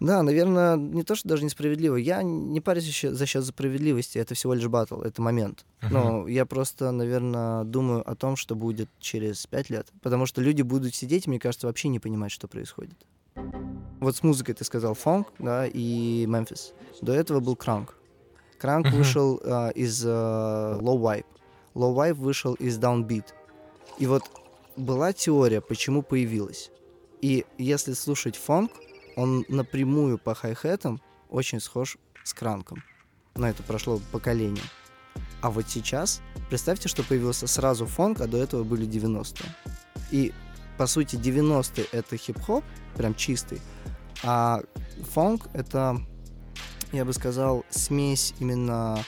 Да, наверное, не то, что даже несправедливо. Я не парюсь еще за счет справедливости. Это всего лишь батл, это момент. Но я просто, наверное, думаю о том, что будет через пять лет. Потому что люди будут сидеть, мне кажется, вообще не понимать, что происходит. Вот с музыкой ты сказал фонк, да, и Мемфис. До этого был Кранк. Кранк Мгм. вышел а, из а, Low Vibe. Low Vibe вышел из Downbeat. И вот была теория, почему появилась. И если слушать фонк, он напрямую по хай-хетам очень схож с Кранком. Но это прошло поколение. А вот сейчас, представьте, что появился сразу фонк, а до этого были 90-е. И, по сути, 90-е — это хип-хоп, прям чистый, а фонк — это, я бы сказал, смесь именно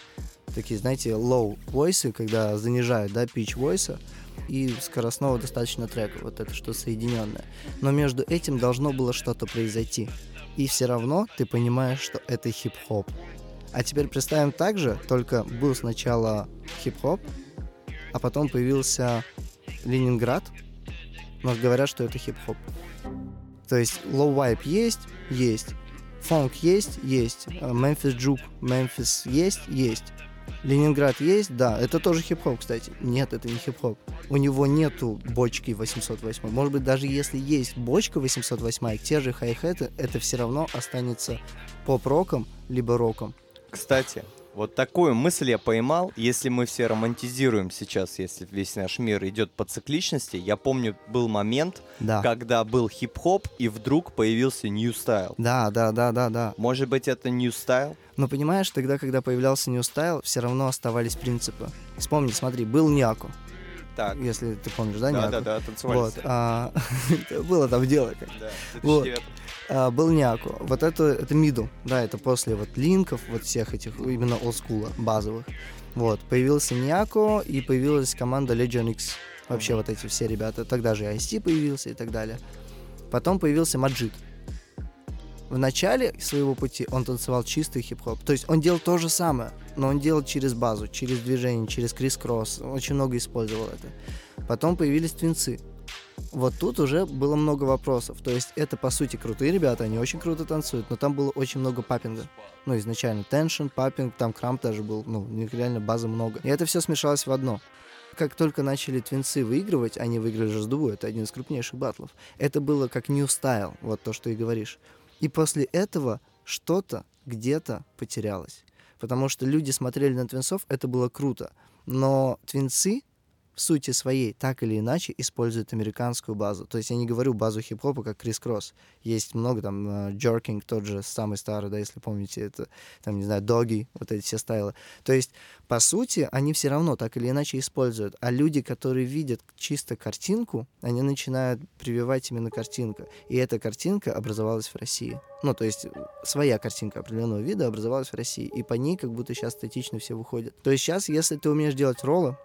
такие, знаете, low войсы, когда занижают, да, pitch войса, и скоростного достаточно трека, вот это что соединенное. Но между этим должно было что-то произойти. И все равно ты понимаешь, что это хип-хоп. А теперь представим так же, только был сначала хип-хоп, а потом появился Ленинград, но говорят, что это хип-хоп. То есть low vibe есть, есть. Фонк есть, есть. Мемфис Джук, Мемфис есть, есть. Ленинград есть, да, это тоже хип-хоп, кстати. Нет, это не хип-хоп. У него нету бочки 808. Может быть, даже если есть бочка 808, те же хай-хеты, это все равно останется поп-роком, либо роком. Кстати, вот такую мысль я поймал. Если мы все романтизируем сейчас, если весь наш мир идет по цикличности, я помню, был момент, Да. когда был хип-хоп, и вдруг появился new style. Да, да, да, да, да. Может быть, это new style? Но понимаешь, тогда, когда появлялся New Style, все равно оставались принципы. Вспомни, смотри, был Няко, Так. если ты помнишь, да, Да, Няко? да, да, танцевали. Вот, все. а, было там дело как. Да, Вот. 2009. А, был Няко. Вот это, это мидл, да, это после вот линков, вот всех этих, именно олдскула, базовых. Вот, появился Няко, и появилась команда Legion X. Вообще вот эти все ребята. Тогда же IST появился и так далее. Потом появился Маджид. В начале своего пути он танцевал чистый хип-хоп. То есть он делал то же самое, но он делал через базу, через движение, через крис-кросс. Очень много использовал это. Потом появились твинцы. Вот тут уже было много вопросов. То есть это, по сути, крутые ребята, они очень круто танцуют, но там было очень много папинга. Ну, изначально теншн, папинг, там крамп даже был, ну, реально базы много. И это все смешалось в одно. Как только начали твинцы выигрывать, они выиграли Жаздуву, это один из крупнейших батлов. Это было как new style, вот то, что и говоришь. И после этого что-то где-то потерялось. Потому что люди смотрели на твинцов, это было круто. Но твинцы в сути своей так или иначе используют американскую базу. То есть я не говорю базу хип-хопа, как Крис Кросс. Есть много там, Джоркинг тот же самый старый, да, если помните, это, там, не знаю, Доги, вот эти все стайлы. То есть, по сути, они все равно так или иначе используют. А люди, которые видят чисто картинку, они начинают прививать именно картинку. И эта картинка образовалась в России. Ну, то есть своя картинка определенного вида образовалась в России. И по ней как будто сейчас статично все выходят. То есть сейчас, если ты умеешь делать роллы,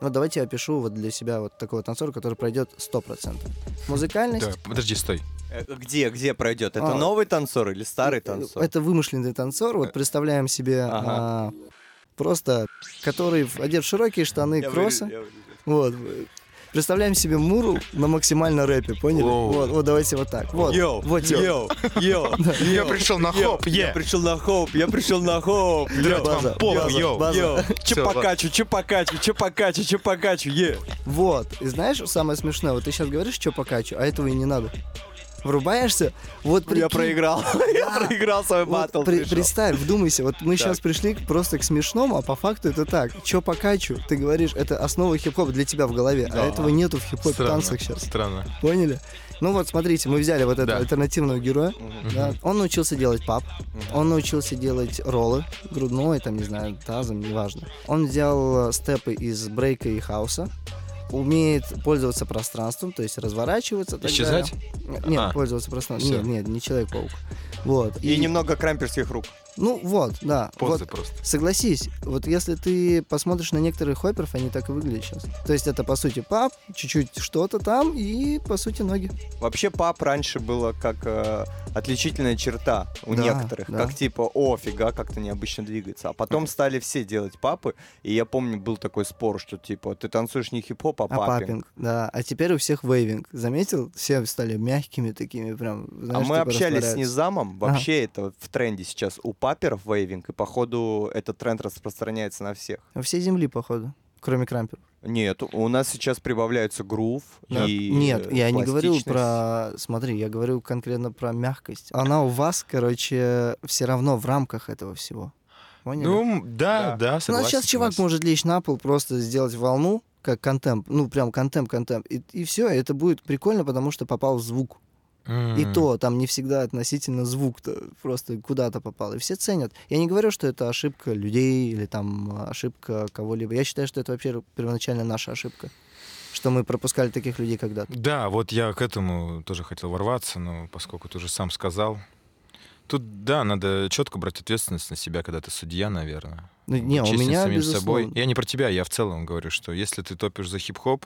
ну, давайте я опишу вот для себя вот такого танцора, который пройдет 100%. Музыкальность... Да, подожди, стой. Э, Где, где пройдет? Это А. новый танцор или старый танцор? Это вымышленный танцор. Вот представляем себе Ага. а, просто, который одет в широкие штаны, Я кроссы. вырежу, я вырежу. Вот. Представляем себе Муру на максимально рэпе, поняли? Воу. Вот, вот давайте вот так. Вот, Йоу, вот типа. йоу, йоу, Я пришел на йоу, хоп, Я пришел на хоп, я пришел на хоп. Драть вам база, попу, база, йоу. база. Йоу, че Всё, покачу, че покачу, че покачу, че покачу, е. Вот. И знаешь, самое смешное, вот ты сейчас говоришь, что покачу, а этого и не надо. Врубаешься, вот Я прикинь, проиграл, я проиграл свой Вот батл. представь, вдумайся, вот мы Так. сейчас пришли просто к смешному, а по факту это так. Чё покачу? Ты говоришь, это основа хип-хопа для тебя в голове, Да. а этого нету в хип-хоп Странно, танцах сейчас. Странно. Поняли? Ну вот, смотрите, мы взяли вот этого Да. альтернативного героя. Мгм. да. Он научился делать пап, Мгм. он научился делать роллы, грудной, там, не знаю, тазом, неважно. Он взял э, степы из брейка и хауса, умеет пользоваться пространством, то есть разворачиваться. Исчезать? далее. Нет, А. пользоваться пространством. Всё. Нет, нет, не Человек-паук. Вот. И немного крамперских рук. Ну вот, да. Позы Вот, просто. согласись, вот если ты посмотришь на некоторых хопперов, они так и выглядят сейчас. То есть это, по сути, пап, чуть-чуть что-то там и, по сути, ноги. Вообще пап раньше было как э, отличительная черта у Да, некоторых. да. Как типа, о, фига, как-то необычно двигается. А потом стали все делать папы. И я помню, был такой спор, что типа, ты танцуешь не хип-хоп, а А папинг. папинг, да. А теперь у всех вейвинг. Заметил? Все стали мягкими такими, прям, А знаешь, мы такой общались с. Низамом. Вообще это в тренде сейчас у паперов вейвинг. И походу этот тренд распространяется на всех. Во всей земли, походу, кроме крамперов. Нет, у нас сейчас прибавляются грув Да. и Нет, я не говорю про... Смотри, я говорю конкретно про мягкость. Она у вас, короче, все равно в рамках этого всего. Поняли? Ну, да, да, Ну, согласен. сейчас чувак может лечь на пол, просто сделать волну, как контемп, ну, прям контемп-контемп, и, и все, это будет прикольно, потому что попал в звук. И то, там не всегда относительно звук-то просто куда-то попал. И все ценят. Я не говорю, что это ошибка людей или там ошибка кого-либо. Я считаю, что это вообще первоначально наша ошибка. Что мы пропускали таких людей когда-то. Да, вот я к этому тоже хотел ворваться, но поскольку ты уже сам сказал. Тут, да, надо четко брать ответственность на себя, когда ты судья, наверное. Ну, не, у меня, самим безусловно. собой. Я не про тебя, я в целом говорю, что если ты топишь за хип-хоп,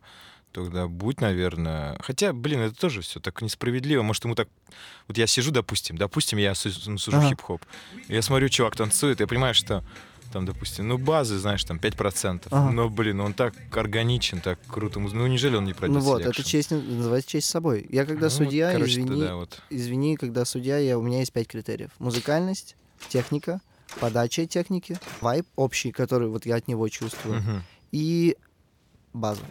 тогда будь, наверное... Хотя, блин, это тоже все так несправедливо. Может, ему так... Вот я сижу, допустим, допустим, я су- сужу Ага. хип-хоп. Я смотрю, чувак танцует, я понимаю, что там, допустим, ну, базы, знаешь, там 5%. Ага. Но, блин, он так органичен, так круто. Ну, неужели он не пройдет Ну вот, это selection? честь, называется честь собой. Я когда Ну, судья, короче, извини, тогда вот. извини, когда судья, я, у меня есть пять критериев. Музыкальность, техника, подача техники, вайб общий, который вот я от него чувствую, Мгм. и база.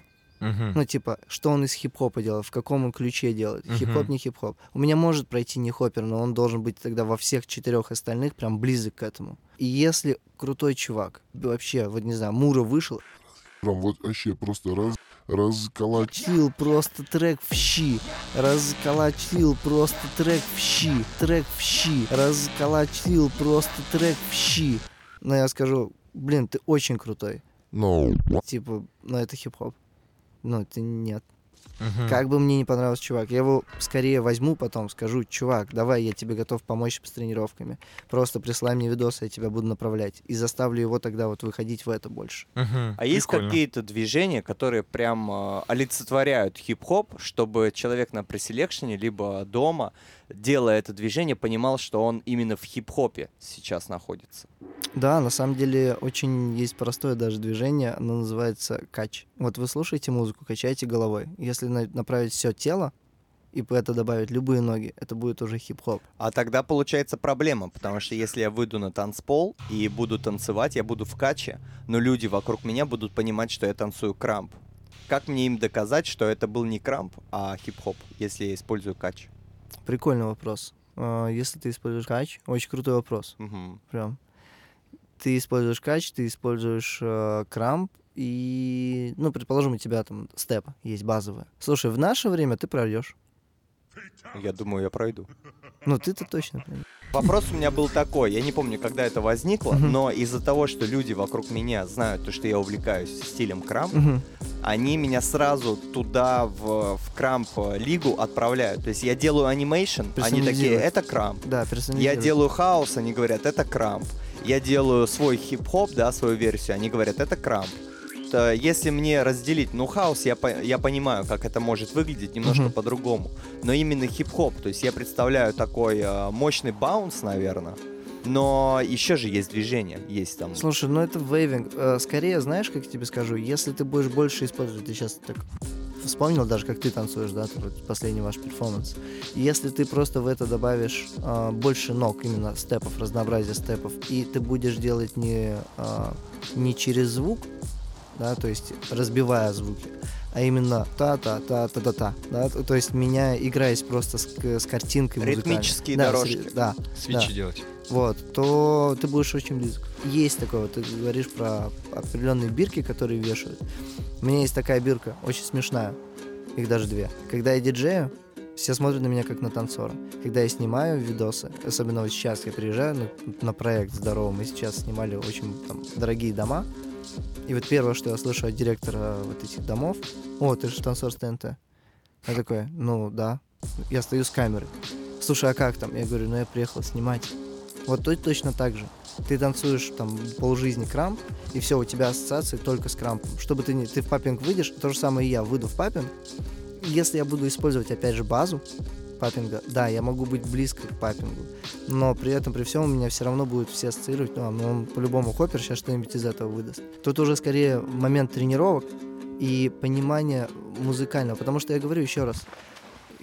Мгм. Ну, типа, что он из хип-хопа делает, в каком он ключе делает. Мгм. Хип-хоп, не хип-хоп. У меня может пройти не хоппер, но он должен быть тогда во всех четырех остальных прям близок к этому. И если крутой чувак, вообще, вот не знаю, Мура вышел, Прям вот вообще просто раз, расколоть. Чил просто трек в щи. Расколочил просто трек в щи. Трек в щи. Расколочил просто трек в щи. Но я скажу, блин, ты очень крутой. No. Типа, ну это хип-хоп. Ну, это нет. Мгм. Как бы мне не понравился чувак, я его скорее возьму потом, скажу, чувак, давай, я тебе готов помочь с тренировками. Просто прислай мне видосы, я тебя буду направлять. И заставлю его тогда вот выходить в это больше. Мгм. А есть Прикольно. какие-то движения, которые прям э, олицетворяют хип-хоп, чтобы человек на преселекшене либо дома, делая это движение, понимал, что он именно в хип-хопе сейчас находится? Да, на самом деле очень есть простое даже движение, оно называется кач. Вот вы слушаете музыку, качаете головой. Если на- направить все тело и по это добавить любые ноги, это будет уже хип-хоп. А тогда получается проблема, потому что если я выйду на танцпол и буду танцевать, я буду в каче, но люди вокруг меня будут понимать, что я танцую крамп. Как мне им доказать, что это был не крамп, а хип-хоп, если я использую кач? Прикольный вопрос. А, Если ты используешь кач, очень крутой вопрос. Мгм. Прям. Ты используешь кач, ты используешь э, крамп, и, ну, предположим, у тебя там степ есть базовый. Слушай, в наше время ты пройдешь. Я думаю, я пройду. Ну, ты-то точно пройдешь. Вопрос у меня был такой, я не помню, когда это возникло, Мгм. но из-за того, что люди вокруг меня знают то, что я увлекаюсь стилем крамп, Мгм. они меня сразу туда, в, в крамп-лигу отправляют. То есть я делаю анимейшн, они такие, это крамп. Да, Я делаю хаос, они говорят, это крамп. Я делаю свой хип-хоп, да, свою версию, они говорят, это крамп. То Если мне разделить, ну, хаос, я, по- я понимаю, как это может выглядеть немножко Мгм. по-другому. Но именно хип-хоп, то есть я представляю такой э, мощный баунс, наверное. Но еще же есть движение, есть там... Слушай, ну это вейвинг. Э, Скорее, знаешь, как я тебе скажу, если ты будешь больше использовать, ты сейчас так вспомнил даже, как ты танцуешь, да, последний ваш перформанс. Если ты просто в это добавишь а, больше ног, именно степов, разнообразие степов, и ты будешь делать не, а, не через звук, да, то есть разбивая звуки, а именно та-та-та-та-та-та, да, то есть меня играясь просто с, с картинкой. Ритмические Да, с дорожки. ри- да, Свечи Да. делать. вот, то ты будешь очень близко. Есть такое, вот ты говоришь про определенные бирки, которые вешают. У меня есть такая бирка, очень смешная. Их даже две. Когда я диджею, все смотрят на меня как на танцора. Когда я снимаю видосы, особенно вот сейчас я приезжаю на, на проект здоровый, мы сейчас снимали очень там, дорогие дома. И вот первое, что я слышу от директора вот этих домов, о, ты же танцор с ТНТ. Я такой, ну да. Я стою с камерой. Слушай, а как там? Я говорю, ну я приехал снимать. Вот тут точно так же. Ты танцуешь там полжизни крамп, и все, у тебя ассоциации только с крампом. Чтобы ты не... Ты в папинг выйдешь, то же самое и я выйду в папинг. Если я буду использовать, опять же, базу папинга, да, я могу быть близко к папингу, но при этом, при всем, меня все равно будут все ассоциировать, ну, а, он по-любому хоппер сейчас что-нибудь из этого выдаст. Тут уже скорее момент тренировок и понимания музыкального, потому что я говорю еще раз,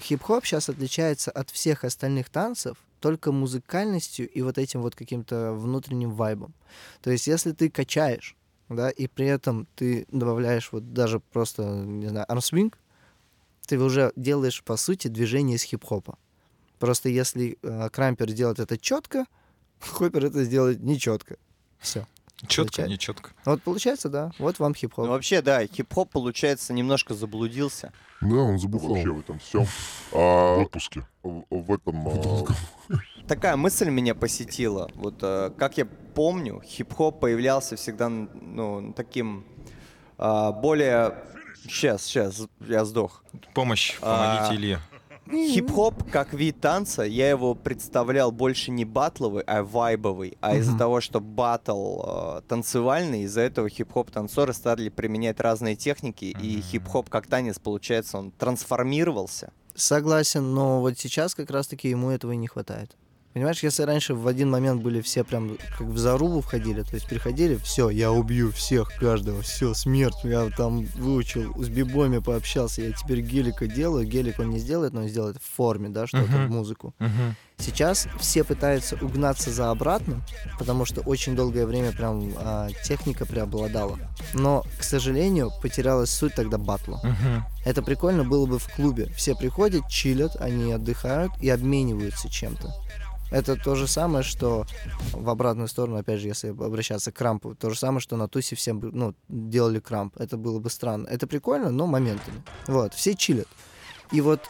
хип-хоп сейчас отличается от всех остальных танцев только музыкальностью и вот этим вот каким-то внутренним вайбом. То есть, если ты качаешь, да, и при этом ты добавляешь вот даже просто, не знаю, армсвинг, ты уже делаешь, по сути, движение из хип-хопа. Просто если э, крампер делает это четко, хоппер это сделает нечетко. Все. Четко, Получается? не четко. Вот получается, да, вот вам хип-хоп. Ну, вообще, да, хип-хоп, получается, немножко заблудился. Да, он забухал. Вообще в этом всем. В А, отпуске. в, в этом... а, Такая мысль меня посетила. Вот э, как я помню, хип-хоп появлялся всегда ну, таким а, более... Сейчас, сейчас, я сдох. Помощь, А, помогите Илье. Хип-хоп как вид танца, я его представлял больше не батловый, а вайбовый. А из-за Мгм. того, что батл э, танцевальный, из-за этого хип-хоп танцоры стали применять разные техники, и Мгм. хип-хоп как танец, получается, он трансформировался. Согласен, но вот сейчас как раз-таки ему этого и не хватает. Понимаешь, если раньше в один момент были все прям как в зарубу входили, то есть приходили, все, я убью всех, каждого, все, смерть, я там выучил, с бибоми пообщался, я теперь гелика делаю, гелик он не сделает, но он сделает в форме, да, что-то, в музыку. Мгм. Сейчас все пытаются угнаться за обратным, потому что очень долгое время прям а, техника преобладала. Но, к сожалению, потерялась суть тогда батла. Мгм. Это прикольно было бы в клубе. Все приходят, чилят, они отдыхают и обмениваются чем-то. Это то же самое, что в обратную сторону, опять же, если обращаться к крампу, то же самое, что на тусе все бы, ну, делали крамп. Это было бы странно. Это прикольно, но моментами. Вот, все чилят. И вот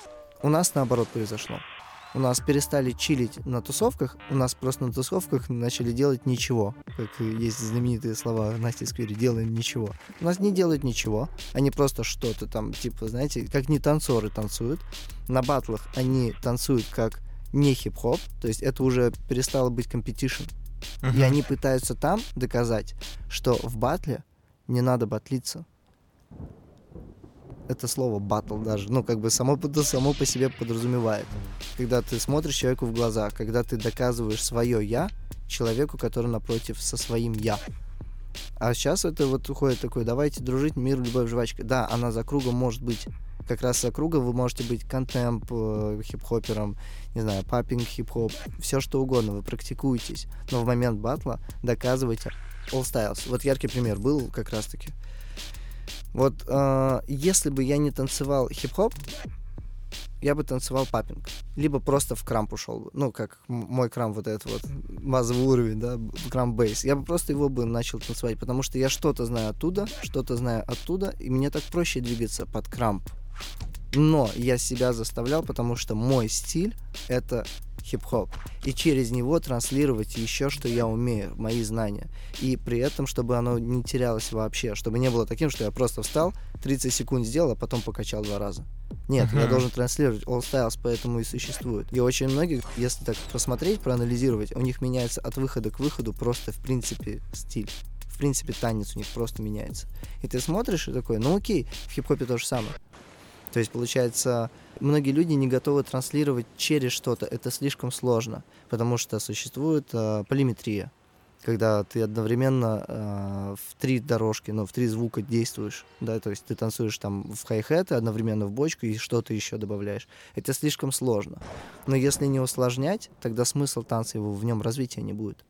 у нас наоборот произошло. У нас перестали чилить на тусовках, у нас просто на тусовках начали делать ничего. Как есть знаменитые слова Насти Сквери, делаем ничего. У нас не делают ничего, они просто что-то там, типа, знаете, как не танцоры танцуют. На батлах они танцуют как не хип-хоп, то есть это уже перестало быть competition. И они пытаются там доказать, что в батле не надо батлиться. Это слово батл даже, ну, как бы само, само по себе подразумевает. Когда ты смотришь человеку в глаза, когда ты доказываешь свое «я» человеку, который напротив со своим «я». А сейчас это вот уходит такой, давайте дружить, мир, любовь, жвачка. Да, она за кругом может быть. Как раз за кругом вы можете быть контемп, э, хип-хопером, не знаю, паппинг, хип-хоп, все что угодно, вы практикуетесь. Но в момент батла доказывайте all styles. Вот яркий пример был как раз-таки. Вот э, если бы я не танцевал хип-хоп, я бы танцевал паппинг. Либо просто в крамп ушел бы. Ну, как мой крамп вот этот вот, базовый уровень, да, крамп бейс. Я бы просто его бы начал танцевать, потому что я что-то знаю оттуда, что-то знаю оттуда, и мне так проще двигаться под крамп. Но я себя заставлял, потому что мой стиль — это хип-хоп. И через него транслировать еще, что я умею, мои знания. И при этом, чтобы оно не терялось вообще, чтобы не было таким, что я просто встал, 30 секунд сделал, а потом покачал два раза. Нет, я Мгм. должен транслировать All Styles, поэтому и существует. И очень многих, если так посмотреть, проанализировать, у них меняется от выхода к выходу просто, в принципе, стиль. В принципе, танец у них просто меняется. И ты смотришь и такой, ну окей, в хип-хопе то же самое. То есть, получается, многие люди не готовы транслировать через что-то. Это слишком сложно, потому что существует э, полиметрия, когда ты одновременно э, в три дорожки, ну, в три звука действуешь, да, то есть ты танцуешь там в хай-хеты, одновременно в бочку и что-то еще добавляешь. Это слишком сложно. Но если не усложнять, тогда смысл танца его в нем развития не будет.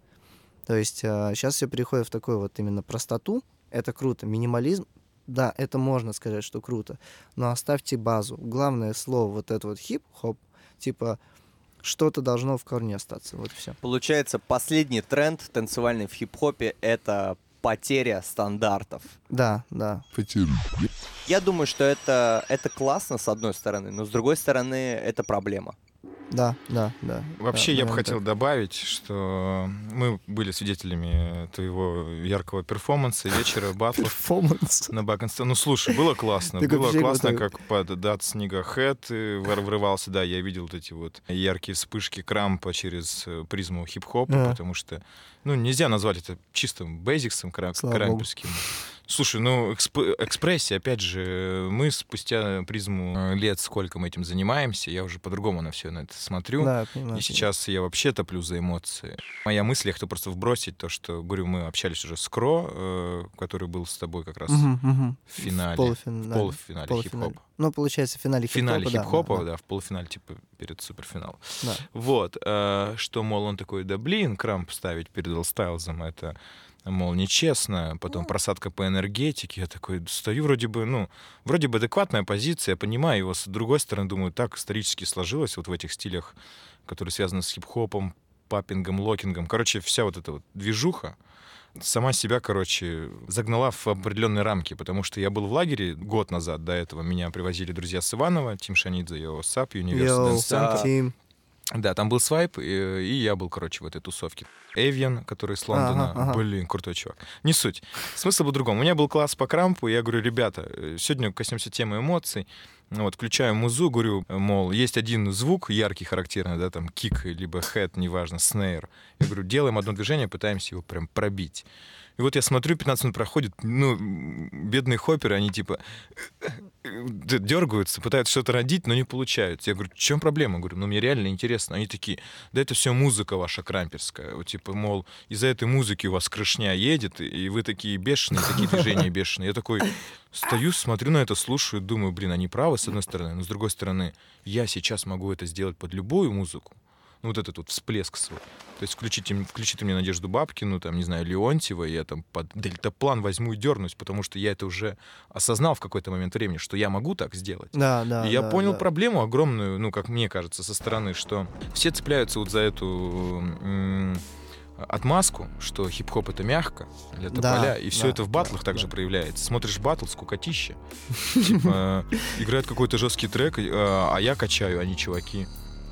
То есть сейчас все переходит в такую вот именно простоту. Это круто. Минимализм, да, это можно сказать, что круто. Но оставьте базу. Главное слово вот это вот хип-хоп, типа что-то должно в корне остаться. Вот все. Получается, последний тренд танцевальный в хип-хопе — это потеря стандартов. Да, да. Я думаю, что это, это классно, с одной стороны, но с другой стороны, это проблема. Да, да, да. Вообще, да, я бы хотел так. добавить, что мы были свидетелями твоего яркого перформанса, вечера батлов Перформанс. на Бакенстон. Ну, слушай, было классно. Было классно, как под дат снега хэт э, врывался. Да, я видел вот эти вот яркие вспышки крампа через э, призму хип-хопа, А. потому что, ну, нельзя назвать это чистым бейзиксом крамперским. Слушай, ну, эксп- экспрессия, опять же, мы спустя призму э, лет, сколько мы этим занимаемся, я уже по-другому на все на это смотрю. Да, понимаю. И сейчас я вообще топлю за эмоции. Моя мысль, я хочу просто вбросить то, что, говорю, мы общались уже с Кро, э, который был с тобой как раз Мгм, мгм. в финале. В полуфинале. В полуфинале Полуфинале. хип-хопа. Ну, получается, в финале В финале хип-хопа, да, хип-хопа, да, да, в полуфинале, типа, перед суперфиналом. да. Вот, э, что, мол, он такой, да блин, крамп ставить перед Стайлзом, это, мол, нечестно. Потом просадка по энергетике. Я такой стою вроде бы, ну, вроде бы адекватная позиция, я понимаю его. С другой стороны, думаю, так исторически сложилось вот в этих стилях, которые связаны с хип-хопом, popping ом, locking ом. Короче, вся вот эта вот движуха, сама себя, короче, загнала в определенные рамки, потому что я был в лагере год назад, до этого меня привозили друзья с Иванова, Тим Шанидзе, его САП, Center. Тим. Да, там был свайп, и, и я был, короче, в этой тусовке. Эвиан, который с Лондона, Ага, ага. блин, крутой чувак. Не суть. Смысл был в другом. У меня был класс по крампу, и я говорю, ребята, э, сегодня коснемся темы эмоций. Ну Вот, включаю музу, говорю, мол, есть один звук яркий, характерный, да, там, кик, либо хэт, неважно, снейр. Я говорю, делаем одно движение, пытаемся его прям пробить. И вот я смотрю, 15 минут проходит, ну, бедные хопперы, они типа д- дергаются, пытаются что-то родить, но не получается. Я говорю, в чем проблема? Говорю, ну мне реально интересно. Они такие, да это все музыка ваша крамперская. Вот, типа, мол, из-за этой музыки у вас крышня едет, и вы такие бешеные, такие движения бешеные. Я такой стою, смотрю на это, слушаю, думаю, блин, они правы, с одной стороны, но с другой стороны, я сейчас могу это сделать под любую музыку. Ну, вот этот вот всплеск свой. То есть включите, включите мне Надежду Бабкину, там, не знаю, Леонтьева, я там под дельтаплан возьму и дернусь, потому что я это уже осознал в какой-то момент времени, что я могу так сделать. Да, да. И я да, понял да. проблему огромную, ну, как мне кажется, со стороны, что все цепляются вот за эту отмазку, что хип-хоп это мягко для Да, тополя, и все да, это в батлах да, также да. проявляется. Смотришь батл, скукотища. Типа, играет какой-то жесткий трек, э, а я качаю, они чуваки.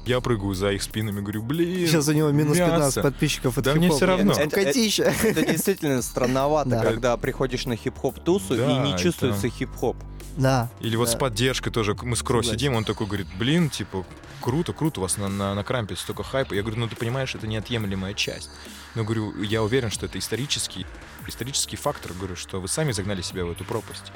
Я прыгаю за их спинами, говорю, блин, Сейчас у него минус 15 мясо. подписчиков от Да мне хип-хопа. всё равно. Это Это-. Это действительно странновато, Да. когда приходишь на хип-хоп тусу Да, и не это- чувствуется хип-хоп. Да. Или вот Да. с поддержкой тоже. Мы с Кро Согласен. сидим, он такой говорит, блин, типа, круто, круто, у вас на, на, на крампе столько хайпа. Я говорю, ну ты понимаешь, это неотъемлемая часть. Но говорю, я уверен, что это исторический, исторический фактор, говорю, что вы сами загнали себя в эту пропасть.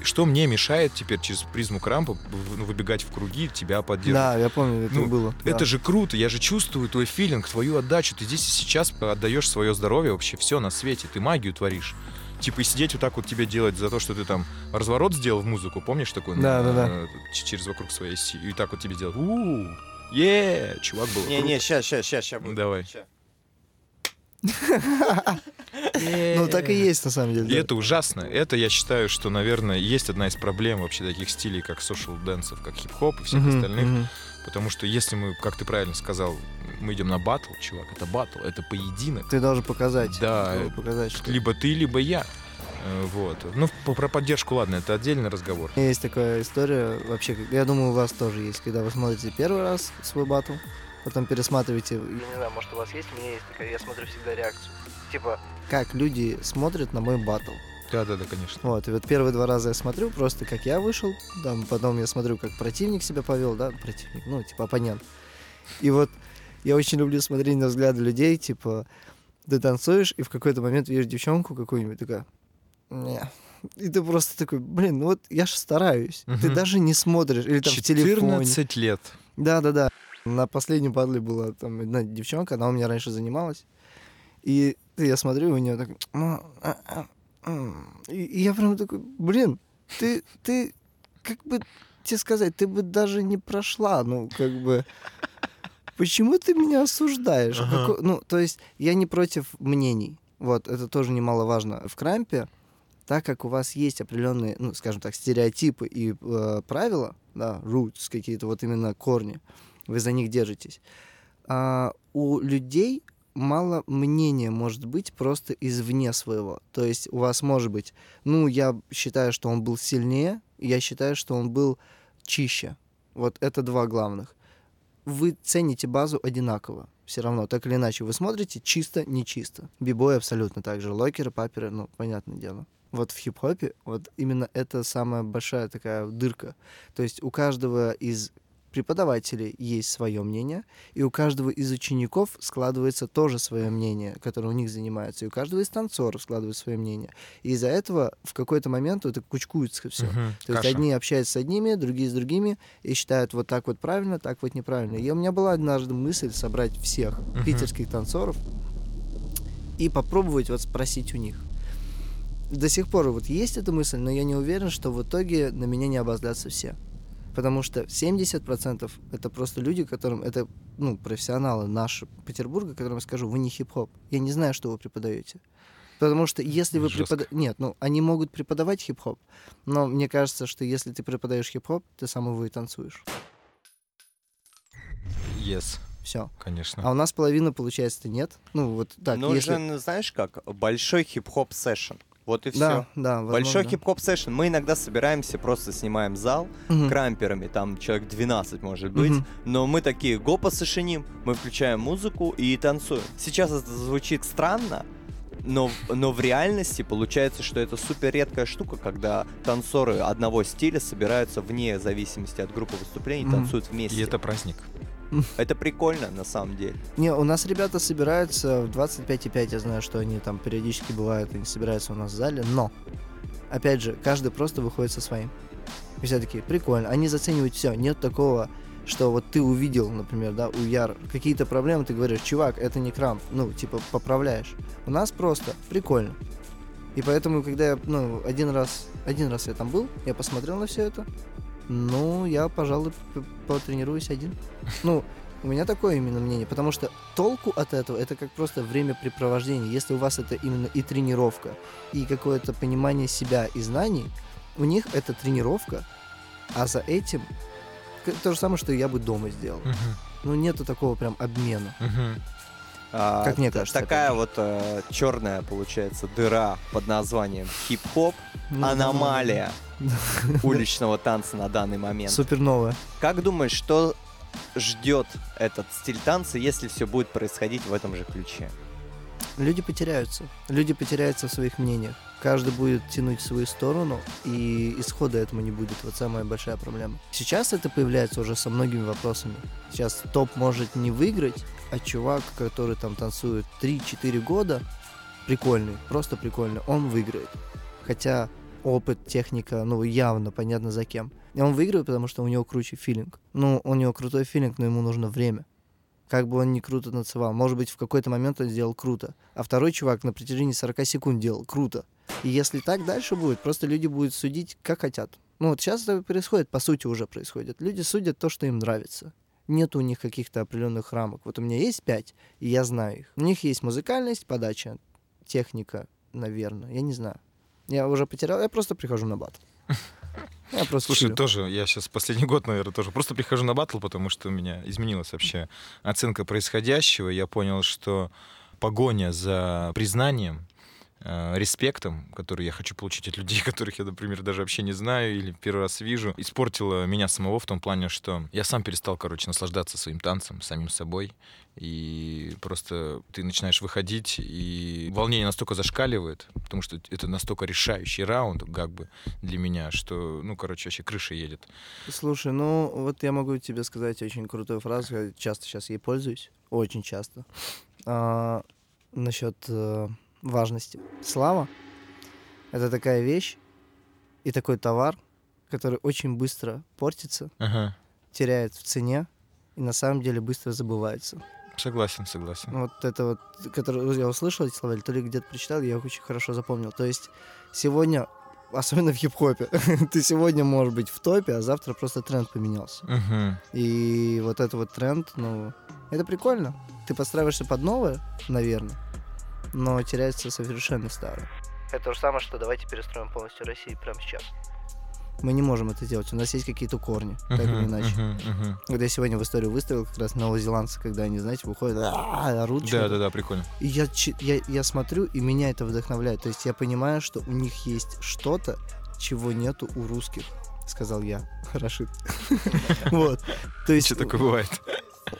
И что мне мешает теперь через призму крампа ну, выбегать в круги, тебя поддерживать? Да, я помню, это Ну, было. Это да. же круто, я же чувствую твой филинг, твою отдачу. Ты здесь и сейчас отдаешь свое здоровье, вообще все на свете. Ты магию творишь. Типа и сидеть вот так вот тебе делать за то, что ты там разворот сделал в музыку, помнишь такой? Да, На- да, да. э, Через вокруг своей оси. И так вот тебе делать. у е чувак был. Не-не, сейчас, сейчас, сейчас, сейчас. Ну, давай. Ну, так и есть, на самом деле. И это ужасно. Это, я считаю, что, наверное, есть одна из проблем вообще таких стилей, как social дэнсов, как хип-хоп и всех остальных. Потому что если мы, как ты правильно сказал, мы идем на батл, чувак, это батл, это поединок. Ты должен показать. Да, должен показать, что... либо ты, либо я. Э, Вот. Ну, про поддержку, ладно, это отдельный разговор. У меня есть такая история, вообще, я думаю, у вас тоже есть, когда вы смотрите первый раз свой батл, потом пересматриваете, я не знаю, может у вас есть, у меня есть такая, я смотрю всегда реакцию. Типа, как люди смотрят на мой батл. Да, да, да, конечно. Вот, и вот первые два раза я смотрю просто, как я вышел, там, потом я смотрю, как противник себя повел, да, противник, ну, типа оппонент. И вот я очень люблю смотреть на взгляды людей, типа, ты танцуешь, и в какой-то момент видишь девчонку какую-нибудь, такая, не. И ты просто такой, блин, ну вот я же стараюсь. Ты Мгм. даже не смотришь, или там в телефоне. 14 лет. Да-да-да. На последнем падле была там одна девчонка, она у меня раньше занималась. И я смотрю, у нее так... «М, а, а, м». И, я прям такой, блин, ты, ты, как бы тебе сказать, ты бы даже не прошла, ну, как бы... Почему ты меня осуждаешь? Ага. Како- ну, то есть я не против мнений. Вот, это тоже немаловажно. В крампе, так как у вас есть определенные, ну, скажем так, стереотипы и э, правила, да, roots, какие-то вот именно корни, вы за них держитесь, а, у людей мало мнения может быть просто извне своего. То есть у вас может быть, ну, я считаю, что он был сильнее, я считаю, что он был чище. Вот это два главных. Вы цените базу одинаково. Все равно, так или иначе, вы смотрите чисто, не чисто. Бибой абсолютно так же. Локеры, паперы, ну, понятное дело. Вот в хип-хопе вот именно это самая большая такая дырка. То есть у каждого из преподавателей есть свое мнение, и у каждого из учеников складывается тоже свое мнение, которое у них занимается, и у каждого из танцоров складывается свое мнение. И из-за этого в какой-то момент это кучкуется все. Мгм, То есть каша. одни общаются с одними, другие с другими, и считают вот так вот правильно, так вот неправильно. И у меня была однажды мысль собрать всех Мгм. питерских танцоров и попробовать вот спросить у них. До сих пор вот есть эта мысль, но я не уверен, что в итоге на меня не обозлятся все. Потому что 70% это просто люди, которым это, ну, профессионалы наши Петербурга, которым я скажу, вы не хип-хоп. Я не знаю, что вы преподаете. Потому что если вы преподаете... Нет, ну, они могут преподавать хип-хоп, но мне кажется, что если ты преподаешь хип-хоп, ты сам его и танцуешь. Yes, Все. конечно. А у нас половина, получается, нет. Ну, вот так, Нужен, если... знаешь как, большой хип-хоп сессион. Вот и все. Да, да, Большой хип-хоп сессион. Мы иногда собираемся, просто снимаем зал Мгм. крамперами, там человек 12 может быть, Мгм. но мы такие го посошеним, мы включаем музыку и танцуем. Сейчас это звучит странно, но, но в реальности получается, что это супер редкая штука, когда танцоры одного стиля собираются вне зависимости от группы выступлений Мгм. танцуют вместе. И это праздник. Это прикольно на самом деле. Не, у нас ребята собираются в 25,5, я знаю, что они там периодически бывают, они собираются у нас в зале, но, опять же, каждый просто выходит со своим. И все такие, прикольно, они заценивают все, нет такого, что вот ты увидел, например, да, у Яр какие-то проблемы, ты говоришь, чувак, это не крамп, ну, типа, поправляешь. У нас просто прикольно. И поэтому, когда я, ну, один раз, один раз я там был, я посмотрел на все это, ну, я, пожалуй, потренируюсь один. Ну, у меня такое именно мнение, потому что толку от этого это как просто времяпрепровождение. Если у вас это именно и тренировка, и какое-то понимание себя и знаний, у них это тренировка, а за этим то же самое, что я бы дома сделал. Мгм, Ну, нету такого прям обмена. мгм. А, Как мне кажется, Такая вот черная, получается, дыра под названием хип-хоп, Ну, аномалия уличного танца на данный момент. Суперновая. Как думаешь, что ждет этот стиль танца, если все будет происходить в этом же ключе? Люди потеряются. Люди потеряются в своих мнениях. Каждый будет тянуть в свою сторону, и исхода этому не будет. Вот самая большая проблема. Сейчас это появляется уже со многими вопросами. Сейчас топ может не выиграть, а чувак, который там танцует 3-4 года, прикольный, просто прикольный, он выиграет. Хотя опыт, техника, ну, явно понятно за кем. И он выигрывает, потому что у него круче филинг. Ну, у него крутой филинг, но ему нужно время. Как бы он не круто танцевал. Может быть, в какой-то момент он сделал круто. А второй чувак на протяжении 40 секунд делал круто. И если так дальше будет, просто люди будут судить, как хотят. Ну вот сейчас это происходит, по сути уже происходит. Люди судят то, что им нравится. Нет у них каких-то определенных рамок. Вот у меня есть пять, и я знаю их. У них есть музыкальность, подача, техника, наверное. Я не знаю. Я уже потерял, я просто прихожу на бат. Я просто Слушай, чилю. тоже, я сейчас последний год, наверное, тоже просто прихожу на батл, потому что у меня изменилась вообще оценка происходящего. Я понял, что погоня за признанием, респектом, который я хочу получить от людей, которых я, например, даже вообще не знаю или первый раз вижу, испортила меня самого в том плане, что я сам перестал, короче, наслаждаться своим танцем, самим собой. И просто ты начинаешь выходить, и волнение настолько зашкаливает, потому что это настолько решающий раунд, как бы, для меня, что, ну, короче, вообще крыша едет. Слушай, ну вот я могу тебе сказать очень крутую фразу, я часто сейчас ей пользуюсь, очень часто, а, насчет э, важности. Слава — это такая вещь и такой товар, который очень быстро портится, Ага. теряет в цене и на самом деле быстро забывается. Согласен, согласен. Вот это вот, которое я услышал эти слова, или то ли где-то прочитал, я их очень хорошо запомнил. То есть сегодня, особенно в хип-хопе, ты сегодня можешь быть в топе, а завтра просто тренд поменялся. Мгм. И вот этот вот тренд, ну, это прикольно. Ты подстраиваешься под новое, наверное, но теряется совершенно старое. Это то же самое, что давайте перестроим полностью Россию прямо сейчас. Мы не можем это сделать. У нас есть какие-то корни, так или иначе. мгм, мгм. Вот я сегодня в историю выставил как раз новозеландцы, когда они, знаете, выходят, «А-а-а», орут. Да, да, да, прикольно. И я, я, я смотрю, и меня это вдохновляет. То есть я понимаю, что у них есть что-то, чего нету у русских, сказал я. Рашид. Вот. То есть Что такое бывает?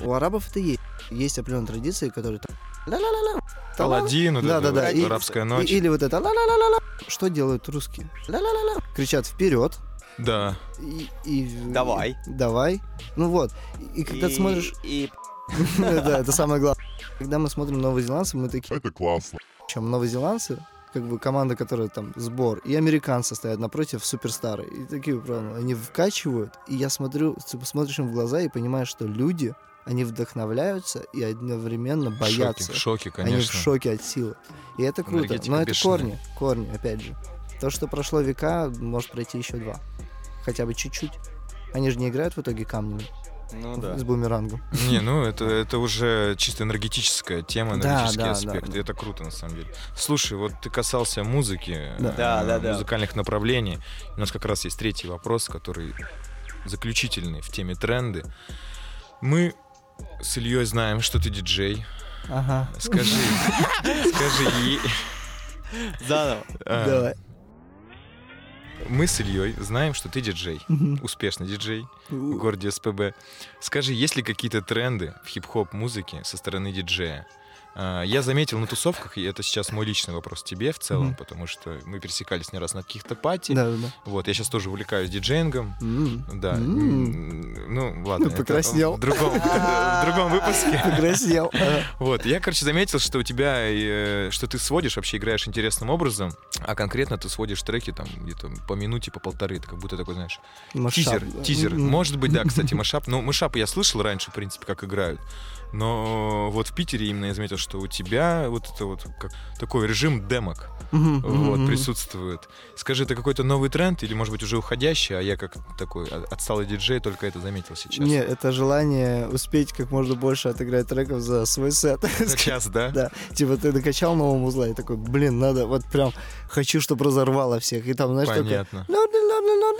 у арабов это есть. Есть определенные традиции, которые там... ла-ла-ла-ла. Аладдин, Да, да, да. И- арабская и- ночь. Или вот это ла-ла-ла-ла-ла. Что делают русские? Ла-ла-ла-ла. Кричат вперед. Да. И, и- Давай. Давай. Ну вот. И, и когда ты И- смотришь... И Да, это самое главное. Когда мы смотрим новозеландцев, мы такие... Это классно. чем новозеландцы, как бы команда, которая там сбор, и американцы стоят напротив суперстары. И такие, правда, они вкачивают, и я смотрю, ты смотришь им в глаза и понимаешь, что люди, они вдохновляются и одновременно В боятся. шоке, в шоке, Они в конечно. шоке от силы. И это круто. Энергетика Но это бешеная. корни, корни, опять же. То, что прошло века, может пройти еще два. Хотя бы чуть-чуть. Они же не играют в итоге камнями Ну да. с бумерангом. Не, ну это, это уже чисто энергетическая тема, Да, энергетический да, аспект. да, И это круто, на самом деле. Слушай, вот ты касался музыки, Да. э, Да, да, да. музыкальных направлений. У нас как раз есть третий вопрос, который заключительный в теме тренды. Мы с Ильей знаем, что ты диджей. Ага. Скажи, скажи, и- Заново. а, Давай. мы с Ильей знаем, что ты диджей, успешный диджей в городе СПБ. Скажи, есть ли какие-то тренды в хип-хоп музыке со стороны диджея? А, Я заметил на тусовках, и это сейчас мой личный вопрос тебе в целом, Мгм. потому что мы пересекались не раз на каких-то пати. Да, да, да. Вот, я сейчас тоже увлекаюсь диджеингом. М. Да. М, Ну, ладно. это Покраснел. В другом, в другом выпуске. Покраснел. Вот, я, короче, заметил, что у тебя, э, что ты сводишь, вообще играешь интересным образом, а конкретно ты сводишь треки там где-то по минуте, по полторы, это как будто такой, знаешь. Тизер, тизер. М-м. Может быть, да, кстати, машап. Ну, машап я слышал раньше, в принципе, как играют. Но вот в Питере именно я заметил, что у тебя вот это вот как такой режим демок Мгм, вот, мгм. присутствует. Скажи, это какой-то новый тренд или, может быть, уже уходящий, а я как такой отсталый диджей только это заметил сейчас? Не, это желание успеть как можно больше отыграть треков за свой сет. Сейчас, да? Да, типа ты накачал нового музла и такой, блин, надо вот прям хочу, чтобы разорвало всех. И там, знаешь, Понятно.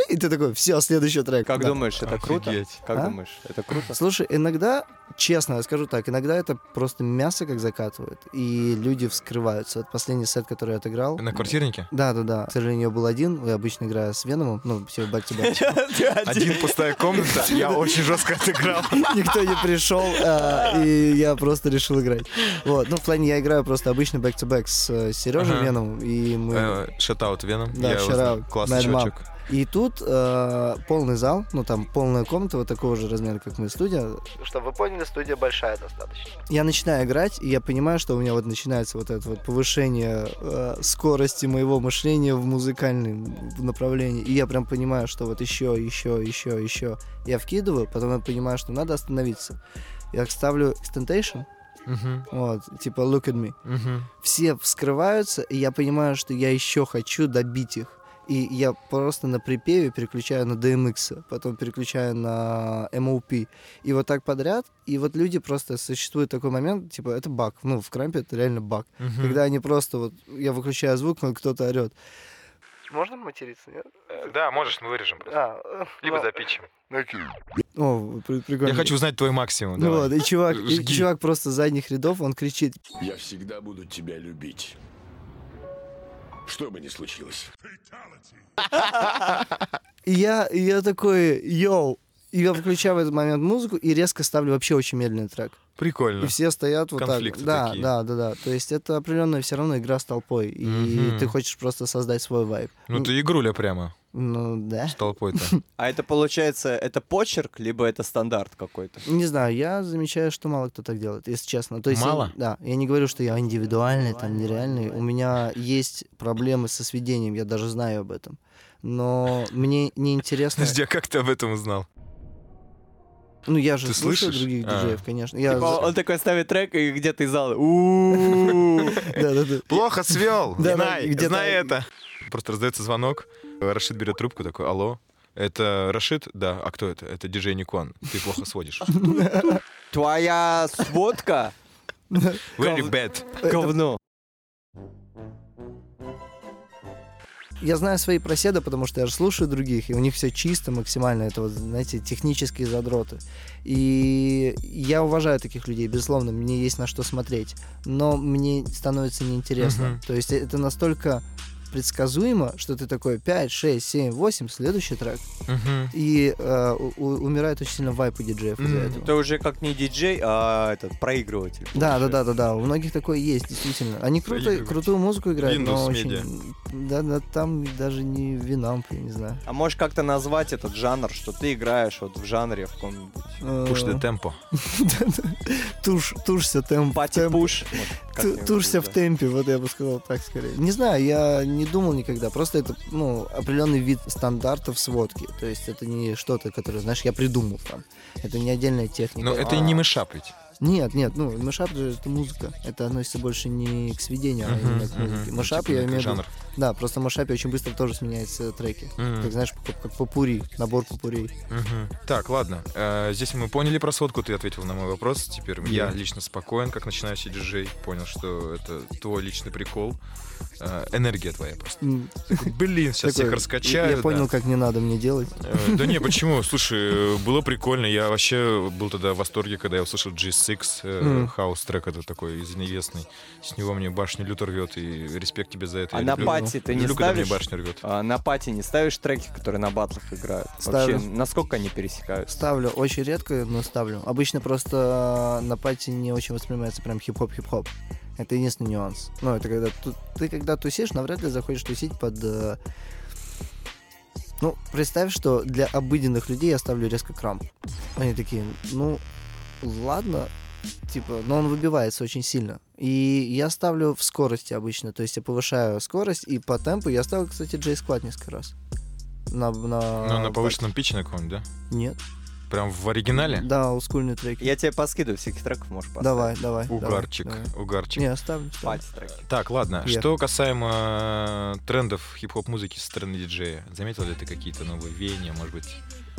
и ты такой, все, следующий трек. Как Да. думаешь, это круто? Как А? думаешь, это круто? Слушай, иногда честно, я скажу так, иногда это просто мясо как закатывает, и люди вскрываются. Вот последний сет, который я отыграл... На квартирнике? Да, да, да. К сожалению, я был один, я обычно играю с Веномом, ну, все back. Один пустая комната, я очень жестко отыграл. Никто не пришел, а, и я просто решил играть. Вот, ну, в плане я играю просто обычно back-to-back с Сережей Ага. Веном, и мы... Шатаут Веном. Да, out. Классный чувачок. И тут э, полный зал, ну там полная комната вот такого же размера, как мы студия. Чтобы вы поняли, студия большая достаточно. Я начинаю играть, и я понимаю, что у меня вот начинается вот это вот повышение э, скорости моего мышления в музыкальном направлении. И я прям понимаю, что вот еще, еще, еще, еще. Я вкидываю, потом я понимаю, что надо остановиться. Я ставлю extentation, Мгм, вот, типа look at me мгм. все вскрываются, и я понимаю, что я еще хочу добить их. И я просто на припеве переключаю на DMX, потом переключаю на MOP. И вот так подряд. И вот люди просто... Существует такой момент, типа, это баг. Ну, в крампе это реально баг. Мгм. Когда они просто вот... Я выключаю звук, но кто-то орет. Можно материться, нет? Э, Да, можешь, мы вырежем просто. А, Либо ну, запичем. О, при- прикольно. Я хочу узнать твой максимум. Ну давай. вот, и чувак, и чувак просто с задних рядов, он кричит, Я всегда буду тебя любить. Что бы ни случилось. И я, я такой, йоу. И я включаю в этот момент музыку и резко ставлю вообще очень медленный трек. Прикольно. И все стоят вот Конфликты так. Да, такие. да, да, да. То есть это определенная все равно игра с толпой. И Мгм. ты хочешь просто создать свой вайб. Ну ты игруля прямо Ну, да. с толпой-то. А это получается, это почерк, либо это стандарт какой-то? Не знаю, я замечаю, что мало кто так делает, если честно. То есть я- Мало? да, я не говорю, что я индивидуальный, там, нереальный. У меня есть проблемы со сведением, я даже знаю об этом. Но мне неинтересно... Подожди, а как ты об этом узнал? Ну, я же Ты слушаю слышишь? других А. диджеев, конечно. Я... Типа, он такой ставит трек, и где-то из зала. Плохо свел. Знай, знай это. Просто раздается звонок. Рашид берет трубку, такой, алло. Это Рашид? Да. А кто это? Это диджей Никон. Ты плохо сводишь. Твоя сводка Very bad. говно. Я знаю свои проседы, потому что я же слушаю других, и у них все чисто максимально. Это вот, знаете, технические задроты. И я уважаю таких людей, безусловно, мне есть на что смотреть. Но мне становится неинтересно. То есть это настолько предсказуемо, что ты такой 5, 6, 7, 8, следующий трек. Мгм. И э, у- у- умирает очень сильно вайп у диджеев из-за Мгм. этого. Это уже как не диджей, а этот проигрыватель. Да, да, да, да, да. У многих такое есть, действительно. Они круто, крутую музыку играют, но Windows очень. Media. Да, да, там даже не винамп, я не знаю. А можешь как-то назвать этот жанр, что ты играешь вот в жанре в каком-нибудь Э, tempo. Туш, тушься темп. пати-пуш? Тушься в темпе, вот я бы сказал так скорее. Не знаю, я не думал никогда. Просто это, ну, определенный вид стандартов сводки. То есть это не что-то, которое, знаешь, я придумал там. Это не отдельная техника. Но это и не мышап ведь. Нет, нет, ну, мышап же это музыка. Это относится больше не к сведению, а именно к музыке. Ну, Мышап, типа, я имею в виду... Да, просто в мышапе очень быстро тоже сменяются треки. Как, знаешь, как, попури, набор попурей. Так, ладно. Э, Здесь мы поняли про сводку, ты ответил на мой вопрос. Теперь я лично спокоен, как начинающий диджей. Понял, что это твой личный прикол. Э, Энергия твоя просто. Блин, сейчас всех раскачаю. Я понял, как не надо мне делать. Э, Да не, почему? Слушай, было прикольно. Я вообще был тогда в восторге, когда я услышал G6, э, Мгм. house трек этот такой известный. С него мне башню люто рвет, и респект тебе за это. А Я на люблю- пати ты не люблю, мне ставишь? башню рвет. А, на пати не ставишь треки, которые на батлах играют? Ставлю. Вообще, насколько они пересекаются? Ставлю, очень редко, но ставлю. Обычно просто на пати не очень воспринимается прям хип-хоп-хип-хоп. Это единственный нюанс. Ну, это когда ту- ты когда тусишь, навряд ли захочешь тусить под... э, Ну, представь, что для обыденных людей я ставлю резко крамп. Они такие, ну, ладно, типа, но он выбивается очень сильно. И я ставлю в скорости обычно, то есть я повышаю скорость, и по темпу я ставил, кстати, J Squad несколько раз. На, на... Ну, на повышенном питче на каком-нибудь, да? Нет. Прям в оригинале? Да, олдскульные треки. Я тебе поскидываю всяких треков, можешь поставить. Давай, давай. Угарчик, давай, давай. угарчик. Не, оставлю. оставлю. Так, ладно. Я. Что касаемо э, трендов хип-хоп музыки со стороны диджея, заметил ли ты какие-то новые веяния, может быть?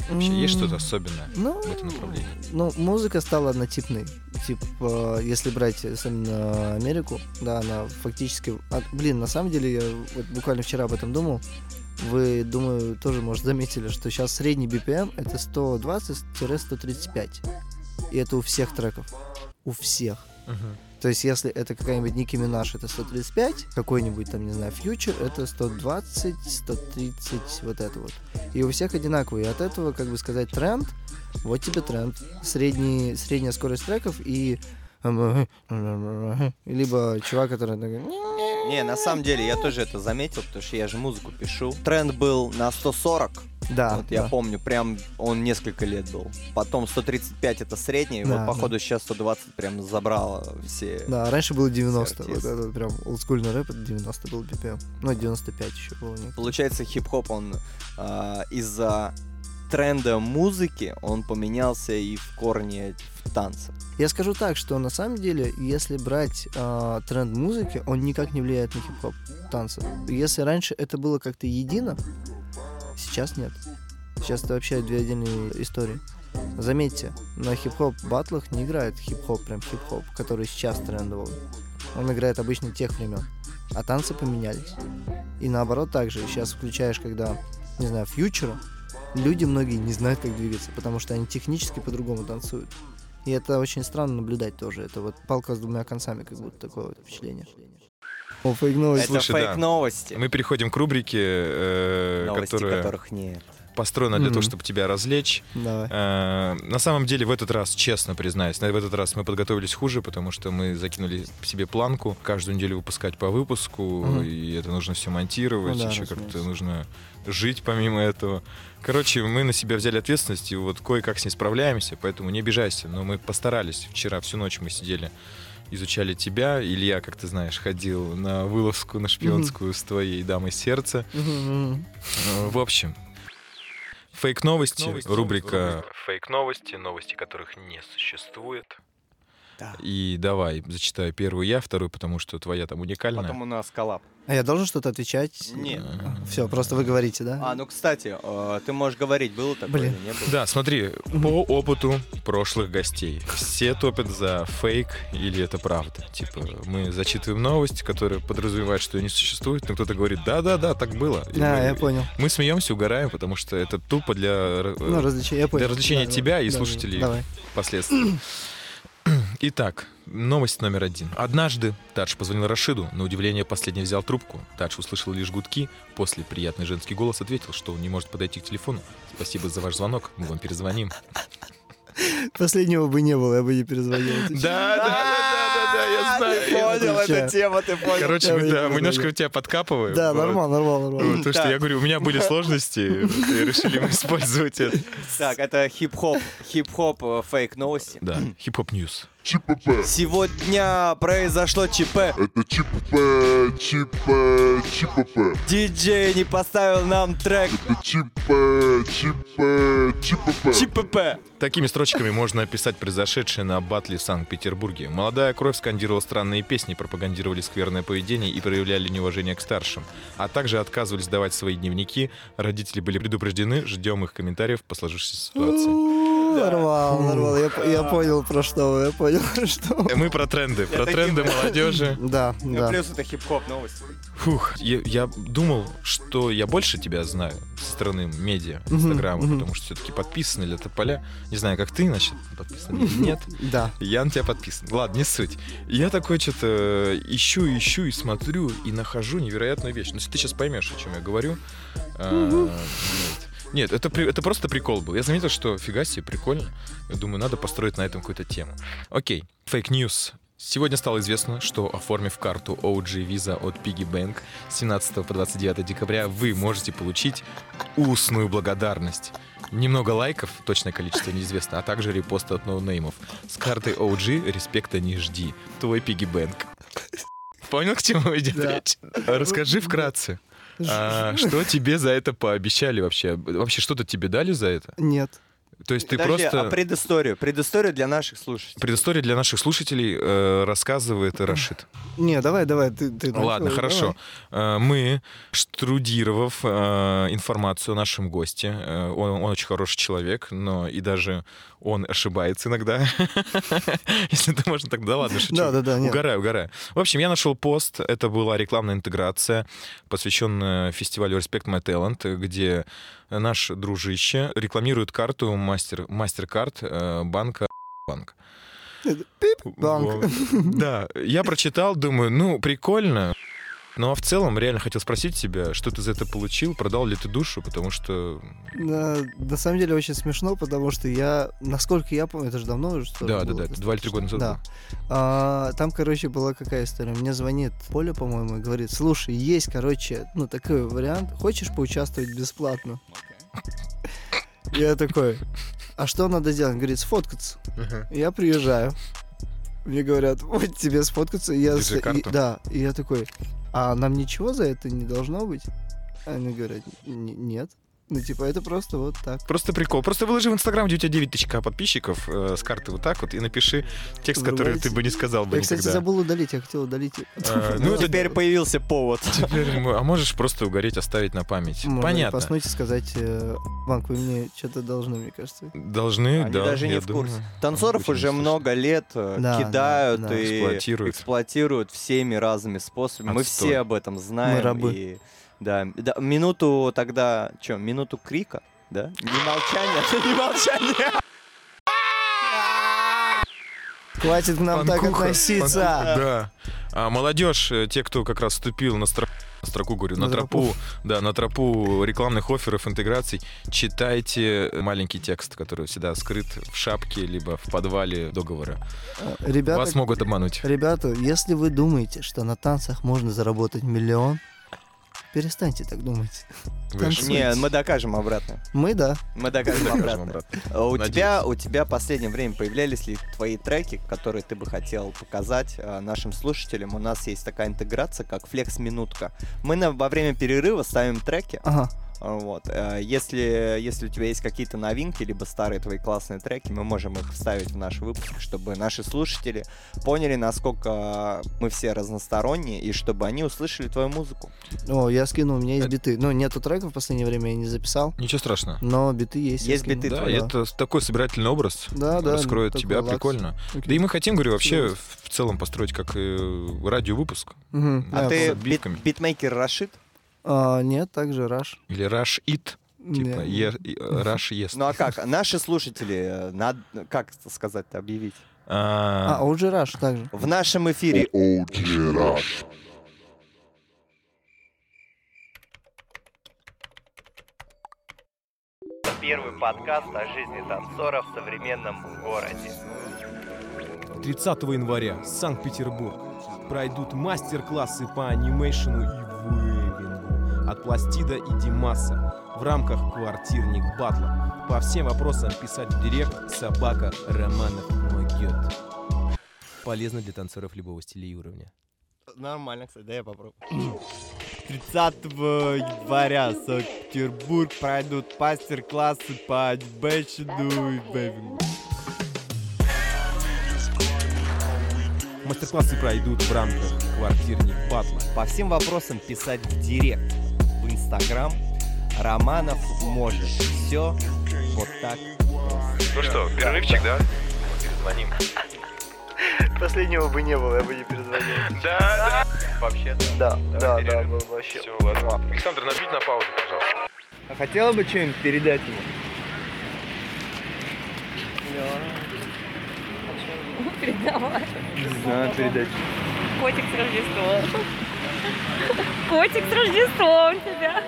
Вообще есть что-то особенное Ну, в этом направлении? ну, музыка стала однотипной. Типа, если брать особенно Америку, да, она фактически... а, блин, на самом деле, я вот буквально вчера об этом думал. Вы, думаю, тоже, может, заметили, что сейчас средний BPM — это 120-135. И это у всех треков. У всех. То есть, если это какая-нибудь Ники Минаж, это 135, какой-нибудь там, не знаю, фьючер, это 120, 130, вот это вот. И у всех одинаковые. И от этого, как бы сказать, тренд, вот тебе тренд. Средний, средняя скорость треков и либо чувак, который такой... Не, на самом деле, я тоже это заметил, потому что я же музыку пишу. Тренд был на 140, Да, вот я да. помню, прям он несколько лет был. Потом 135 это средний, Да, вот походу сейчас 120 прям забрало все. Да, раньше было 90. Вот это прям олдскульный рэп, это 90 был BPM. Ну, 95 еще было. не- Получается, хип-хоп, он а, из-за тренда музыки, он поменялся и в корне в танце. Я скажу так, что на самом деле, если брать а, тренд музыки, он никак не влияет на хип-хоп танцы. Если раньше это было как-то едино, сейчас нет. Сейчас это вообще две отдельные истории. Заметьте, на хип-хоп батлах не играет хип-хоп, прям хип-хоп, который сейчас трендовый. Он играет обычно тех времен. А танцы поменялись. И наоборот также. Сейчас включаешь, когда, не знаю, фьючера, люди многие не знают, как двигаться, потому что они технически по-другому танцуют. И это очень странно наблюдать тоже. Это вот палка с двумя концами, как будто такое вот впечатление. О, фейк новость. это слушай, фейк да. новости. Мы переходим к рубрике, э, Новости, которая которых нет. Построена для того, чтобы тебя развлечь. Давай. Э, На самом деле, в этот раз, честно признаюсь, на- в этот раз мы подготовились хуже, потому что мы закинули себе планку каждую неделю выпускать по выпуску, и это нужно все монтировать, Ну да, еще как-то нужно жить помимо этого. Короче, мы на себя взяли ответственность, и вот кое-как с ней справляемся, поэтому не обижайся, но мы постарались. Вчера всю ночь мы сидели изучали тебя. Илья, как ты знаешь, ходил на вылазку, на шпионскую с твоей дамой сердца. Э, В общем, фейк-новости, рубрика «Фейк-новости», новости которых не существует. Да. И давай, зачитаю первую я, вторую, потому что твоя там уникальная. Потом у нас коллап. А я должен что-то отвечать? Нет. Все, просто вы говорите, да? А, ну, кстати, э, ты можешь говорить, было такое Блин. или не было? Да, смотри, по опыту прошлых гостей. Все топят за фейк или это правда. Типа, мы зачитываем новость, которая подразумевает, что ее не существует, но кто-то говорит, да-да-да, так было. И Да, мы, я понял. мы смеемся, угораем, потому что это тупо для э, Ну, развлечение, я понял. для развлечения Да, тебя и да, да, слушателей. Давай. последствия. Итак, новость номер один. Однажды Тадж позвонил Рашиду. На удивление последний взял трубку. Тадж услышал лишь гудки. После приятный женский голос ответил, что он не может подойти к телефону. Спасибо за ваш звонок. Мы вам перезвоним. Последнего бы не было, я бы не перезвонил. Чё? Да, да, да, да, я знаю. Ты понял эту тему, ты понял. Короче, да, мы немножко тебя подкапываем. Да, нормально, нормально, нормально. Потому что я говорю, у меня были сложности, и решили мы использовать это. Так, это хип-хоп, хип-хоп э, фейк новости. Да, хип-хоп ньюс. ЧПП. Сегодня произошло ЧП. Это ЧП, ЧП, ЧПП. Диджей не поставил нам трек Это ЧП, ЧП, ЧПП. ЧПП. Такими строчками можно описать произошедшее на батле в Санкт-Петербурге. Молодая кровь скандировала странные песни, пропагандировали скверное поведение и проявляли неуважение к старшим, а также отказывались давать свои дневники. Родители были предупреждены, ждем их комментариев по сложившейся ситуации. Нарвал, нарвал. Я, я понял, про что вы, я понял, про что вы. Мы про тренды, про тренды молодежи. Да, Ну, да. плюс это хип-хоп новости. Фух, я, я думал, что я больше тебя знаю со стороны медиа, инстаграма, потому что все-таки подписаны ли это поля. Не знаю, как ты, значит, подписан или нет. Да. Я на тебя подписан. Ладно, не суть. Я такой что-то ищу, ищу и смотрю, и нахожу невероятную вещь. Ну, если ты сейчас поймешь, о чем я говорю. Нет, это, это просто прикол был. Я заметил, что фига себе, прикольно. Я думаю, надо построить на этом какую-то тему. Окей, fake news. Сегодня стало известно, что оформив карту OG Visa от Piggy Bank с 17 по 29 декабря, вы можете получить устную благодарность. Немного лайков, точное количество неизвестно, а также репосты от ноунеймов. С картой OG респекта не жди. Твой Piggy Bank. Понял, к чему идет Да. речь? Расскажи вкратце. А, что тебе за это пообещали вообще? Вообще что-то тебе дали за это? Нет. То есть ты Подожди, просто... а предысторию? Предысторию для наших слушателей. Предыстория для наших слушателей э, рассказывает Рашид. Не, давай, давай, ты, ты начал, Ладно, давай. хорошо. Э, Мы, штрудировав э, информацию о нашем госте, э, он, он очень хороший человек, но и даже он ошибается иногда. Если это можно так, да ладно, шучу. Да, да, да. Угораю, угораю. В общем, я нашел пост, это была рекламная интеграция, посвященная фестивалю Respect My Talent, где наш дружище рекламирует карту мастер, мастер-карт э, банка банк. банк. Вот. Да, я прочитал, думаю, ну, прикольно. Ну, а в целом, реально хотел спросить тебя, что ты за это получил, продал ли ты душу, потому что... На, на самом деле очень смешно, потому что я, насколько я помню, это же давно уже что Да, да, да, два или три года назад Да. А, там, короче, была какая история. Мне звонит Поля, по-моему, и говорит, слушай, есть, короче, ну, такой вариант, хочешь поучаствовать бесплатно? Я такой, а что надо делать? Он говорит, сфоткаться. Я приезжаю. Мне говорят, вот тебе сфоткаться. Я, с- и- да, и я такой, а нам ничего за это не должно быть? Они говорят, «Н- нет. Ну, типа, это просто вот так. Просто прикол. Просто выложи в Инстаграм, где у тебя 9 тысяч подписчиков э, с карты вот так вот, и напиши текст, который ты бы не сказал бы Я, кстати, никогда. забыл удалить, я хотел удалить. А, Ну, ну, это теперь появился повод. Теперь мы- а можешь просто угореть, оставить на память? Можно Понятно. Поснуть и сказать, э, банк, вы мне что-то должны, мне кажется. Должны, Они да. даже не я в курсе. думаю. Танцоров Очень уже слышно. много лет э, Да, кидают да, да. и Эксплуатируют. эксплуатируют всеми разными способами. Мы Отстой. все об этом знаем. Мы рабы. и- да, да, минуту тогда, что, минуту крика, да? Не молчание, не молчание. Хватит к нам так Панкуха, относиться. Да. А молодежь, э, те, кто как раз вступил на на строку, говорю, на, На тропу, да, на тропу рекламных офферов, интеграций, читайте маленький текст, который всегда скрыт в шапке, либо в подвале договора. Ребята, Вас могут обмануть. ребята, если вы думаете, что на танцах можно заработать миллион, перестаньте так думать. Не, мы докажем обратно. Мы, да. Мы докажем обратно. обратно. А У тебя, у тебя в последнее время появлялись ли твои треки, которые ты бы хотел показать э, нашим слушателям? У нас есть такая интеграция, как флекс-минутка. Мы на, во время перерыва ставим треки. Вот. э, Если, если у тебя есть какие-то новинки, либо старые твои классные треки, мы можем их вставить в наш выпуск, чтобы наши слушатели поняли, насколько мы все разносторонние, и чтобы они услышали твою музыку. О, я скинул, у меня есть Это- биты. Ну, нету треков в последнее время, я не записал. Ничего страшного. Но биты есть. Есть биты Да, твои. это такой собирательный образ. Да, да. раскроет тебя, лакс. прикольно. Окей. Да и мы хотим, говорю, вообще в целом построить как э, радиовыпуск. Мгм, А да, ты бит- битмейкер Рашид? А, нет, также Rush. Или Rush It. Типа е- и- Rush Ест. Ну а как? Наши слушатели, э, как это сказать, объявить? А, А, уже Rush также. В нашем эфире OG Rush. первый подкаст о жизни танцора в современном городе. 30 января, Санкт-Петербург. Пройдут мастер-классы по анимейшену и вейвингу от Пластида и Димаса в рамках квартирник батла. По всем вопросам писать в директ собака Романов Могет. Полезно для танцоров любого стиля и уровня. Нормально, кстати, да я попробую. 30 января Санкт-Петербург пройдут мастер-классы по анимейшену и вейвингу. Мастер-классы пройдут в рамках квартирник батла. По всем вопросам писать в директ, в Инстаграм. Романов может. Все вот так. Ну что, перерывчик, да? Перезвоним. Последнего бы не было, я бы не перезвонил. Да, да. Вообще, Да, да, да, был вообще. Все, ладно. Александр, набить на паузу, пожалуйста. А хотела бы что-нибудь передать ему? Передавай. Не знаю, передать. Котик с Рождеством. Котик с Рождеством тебя.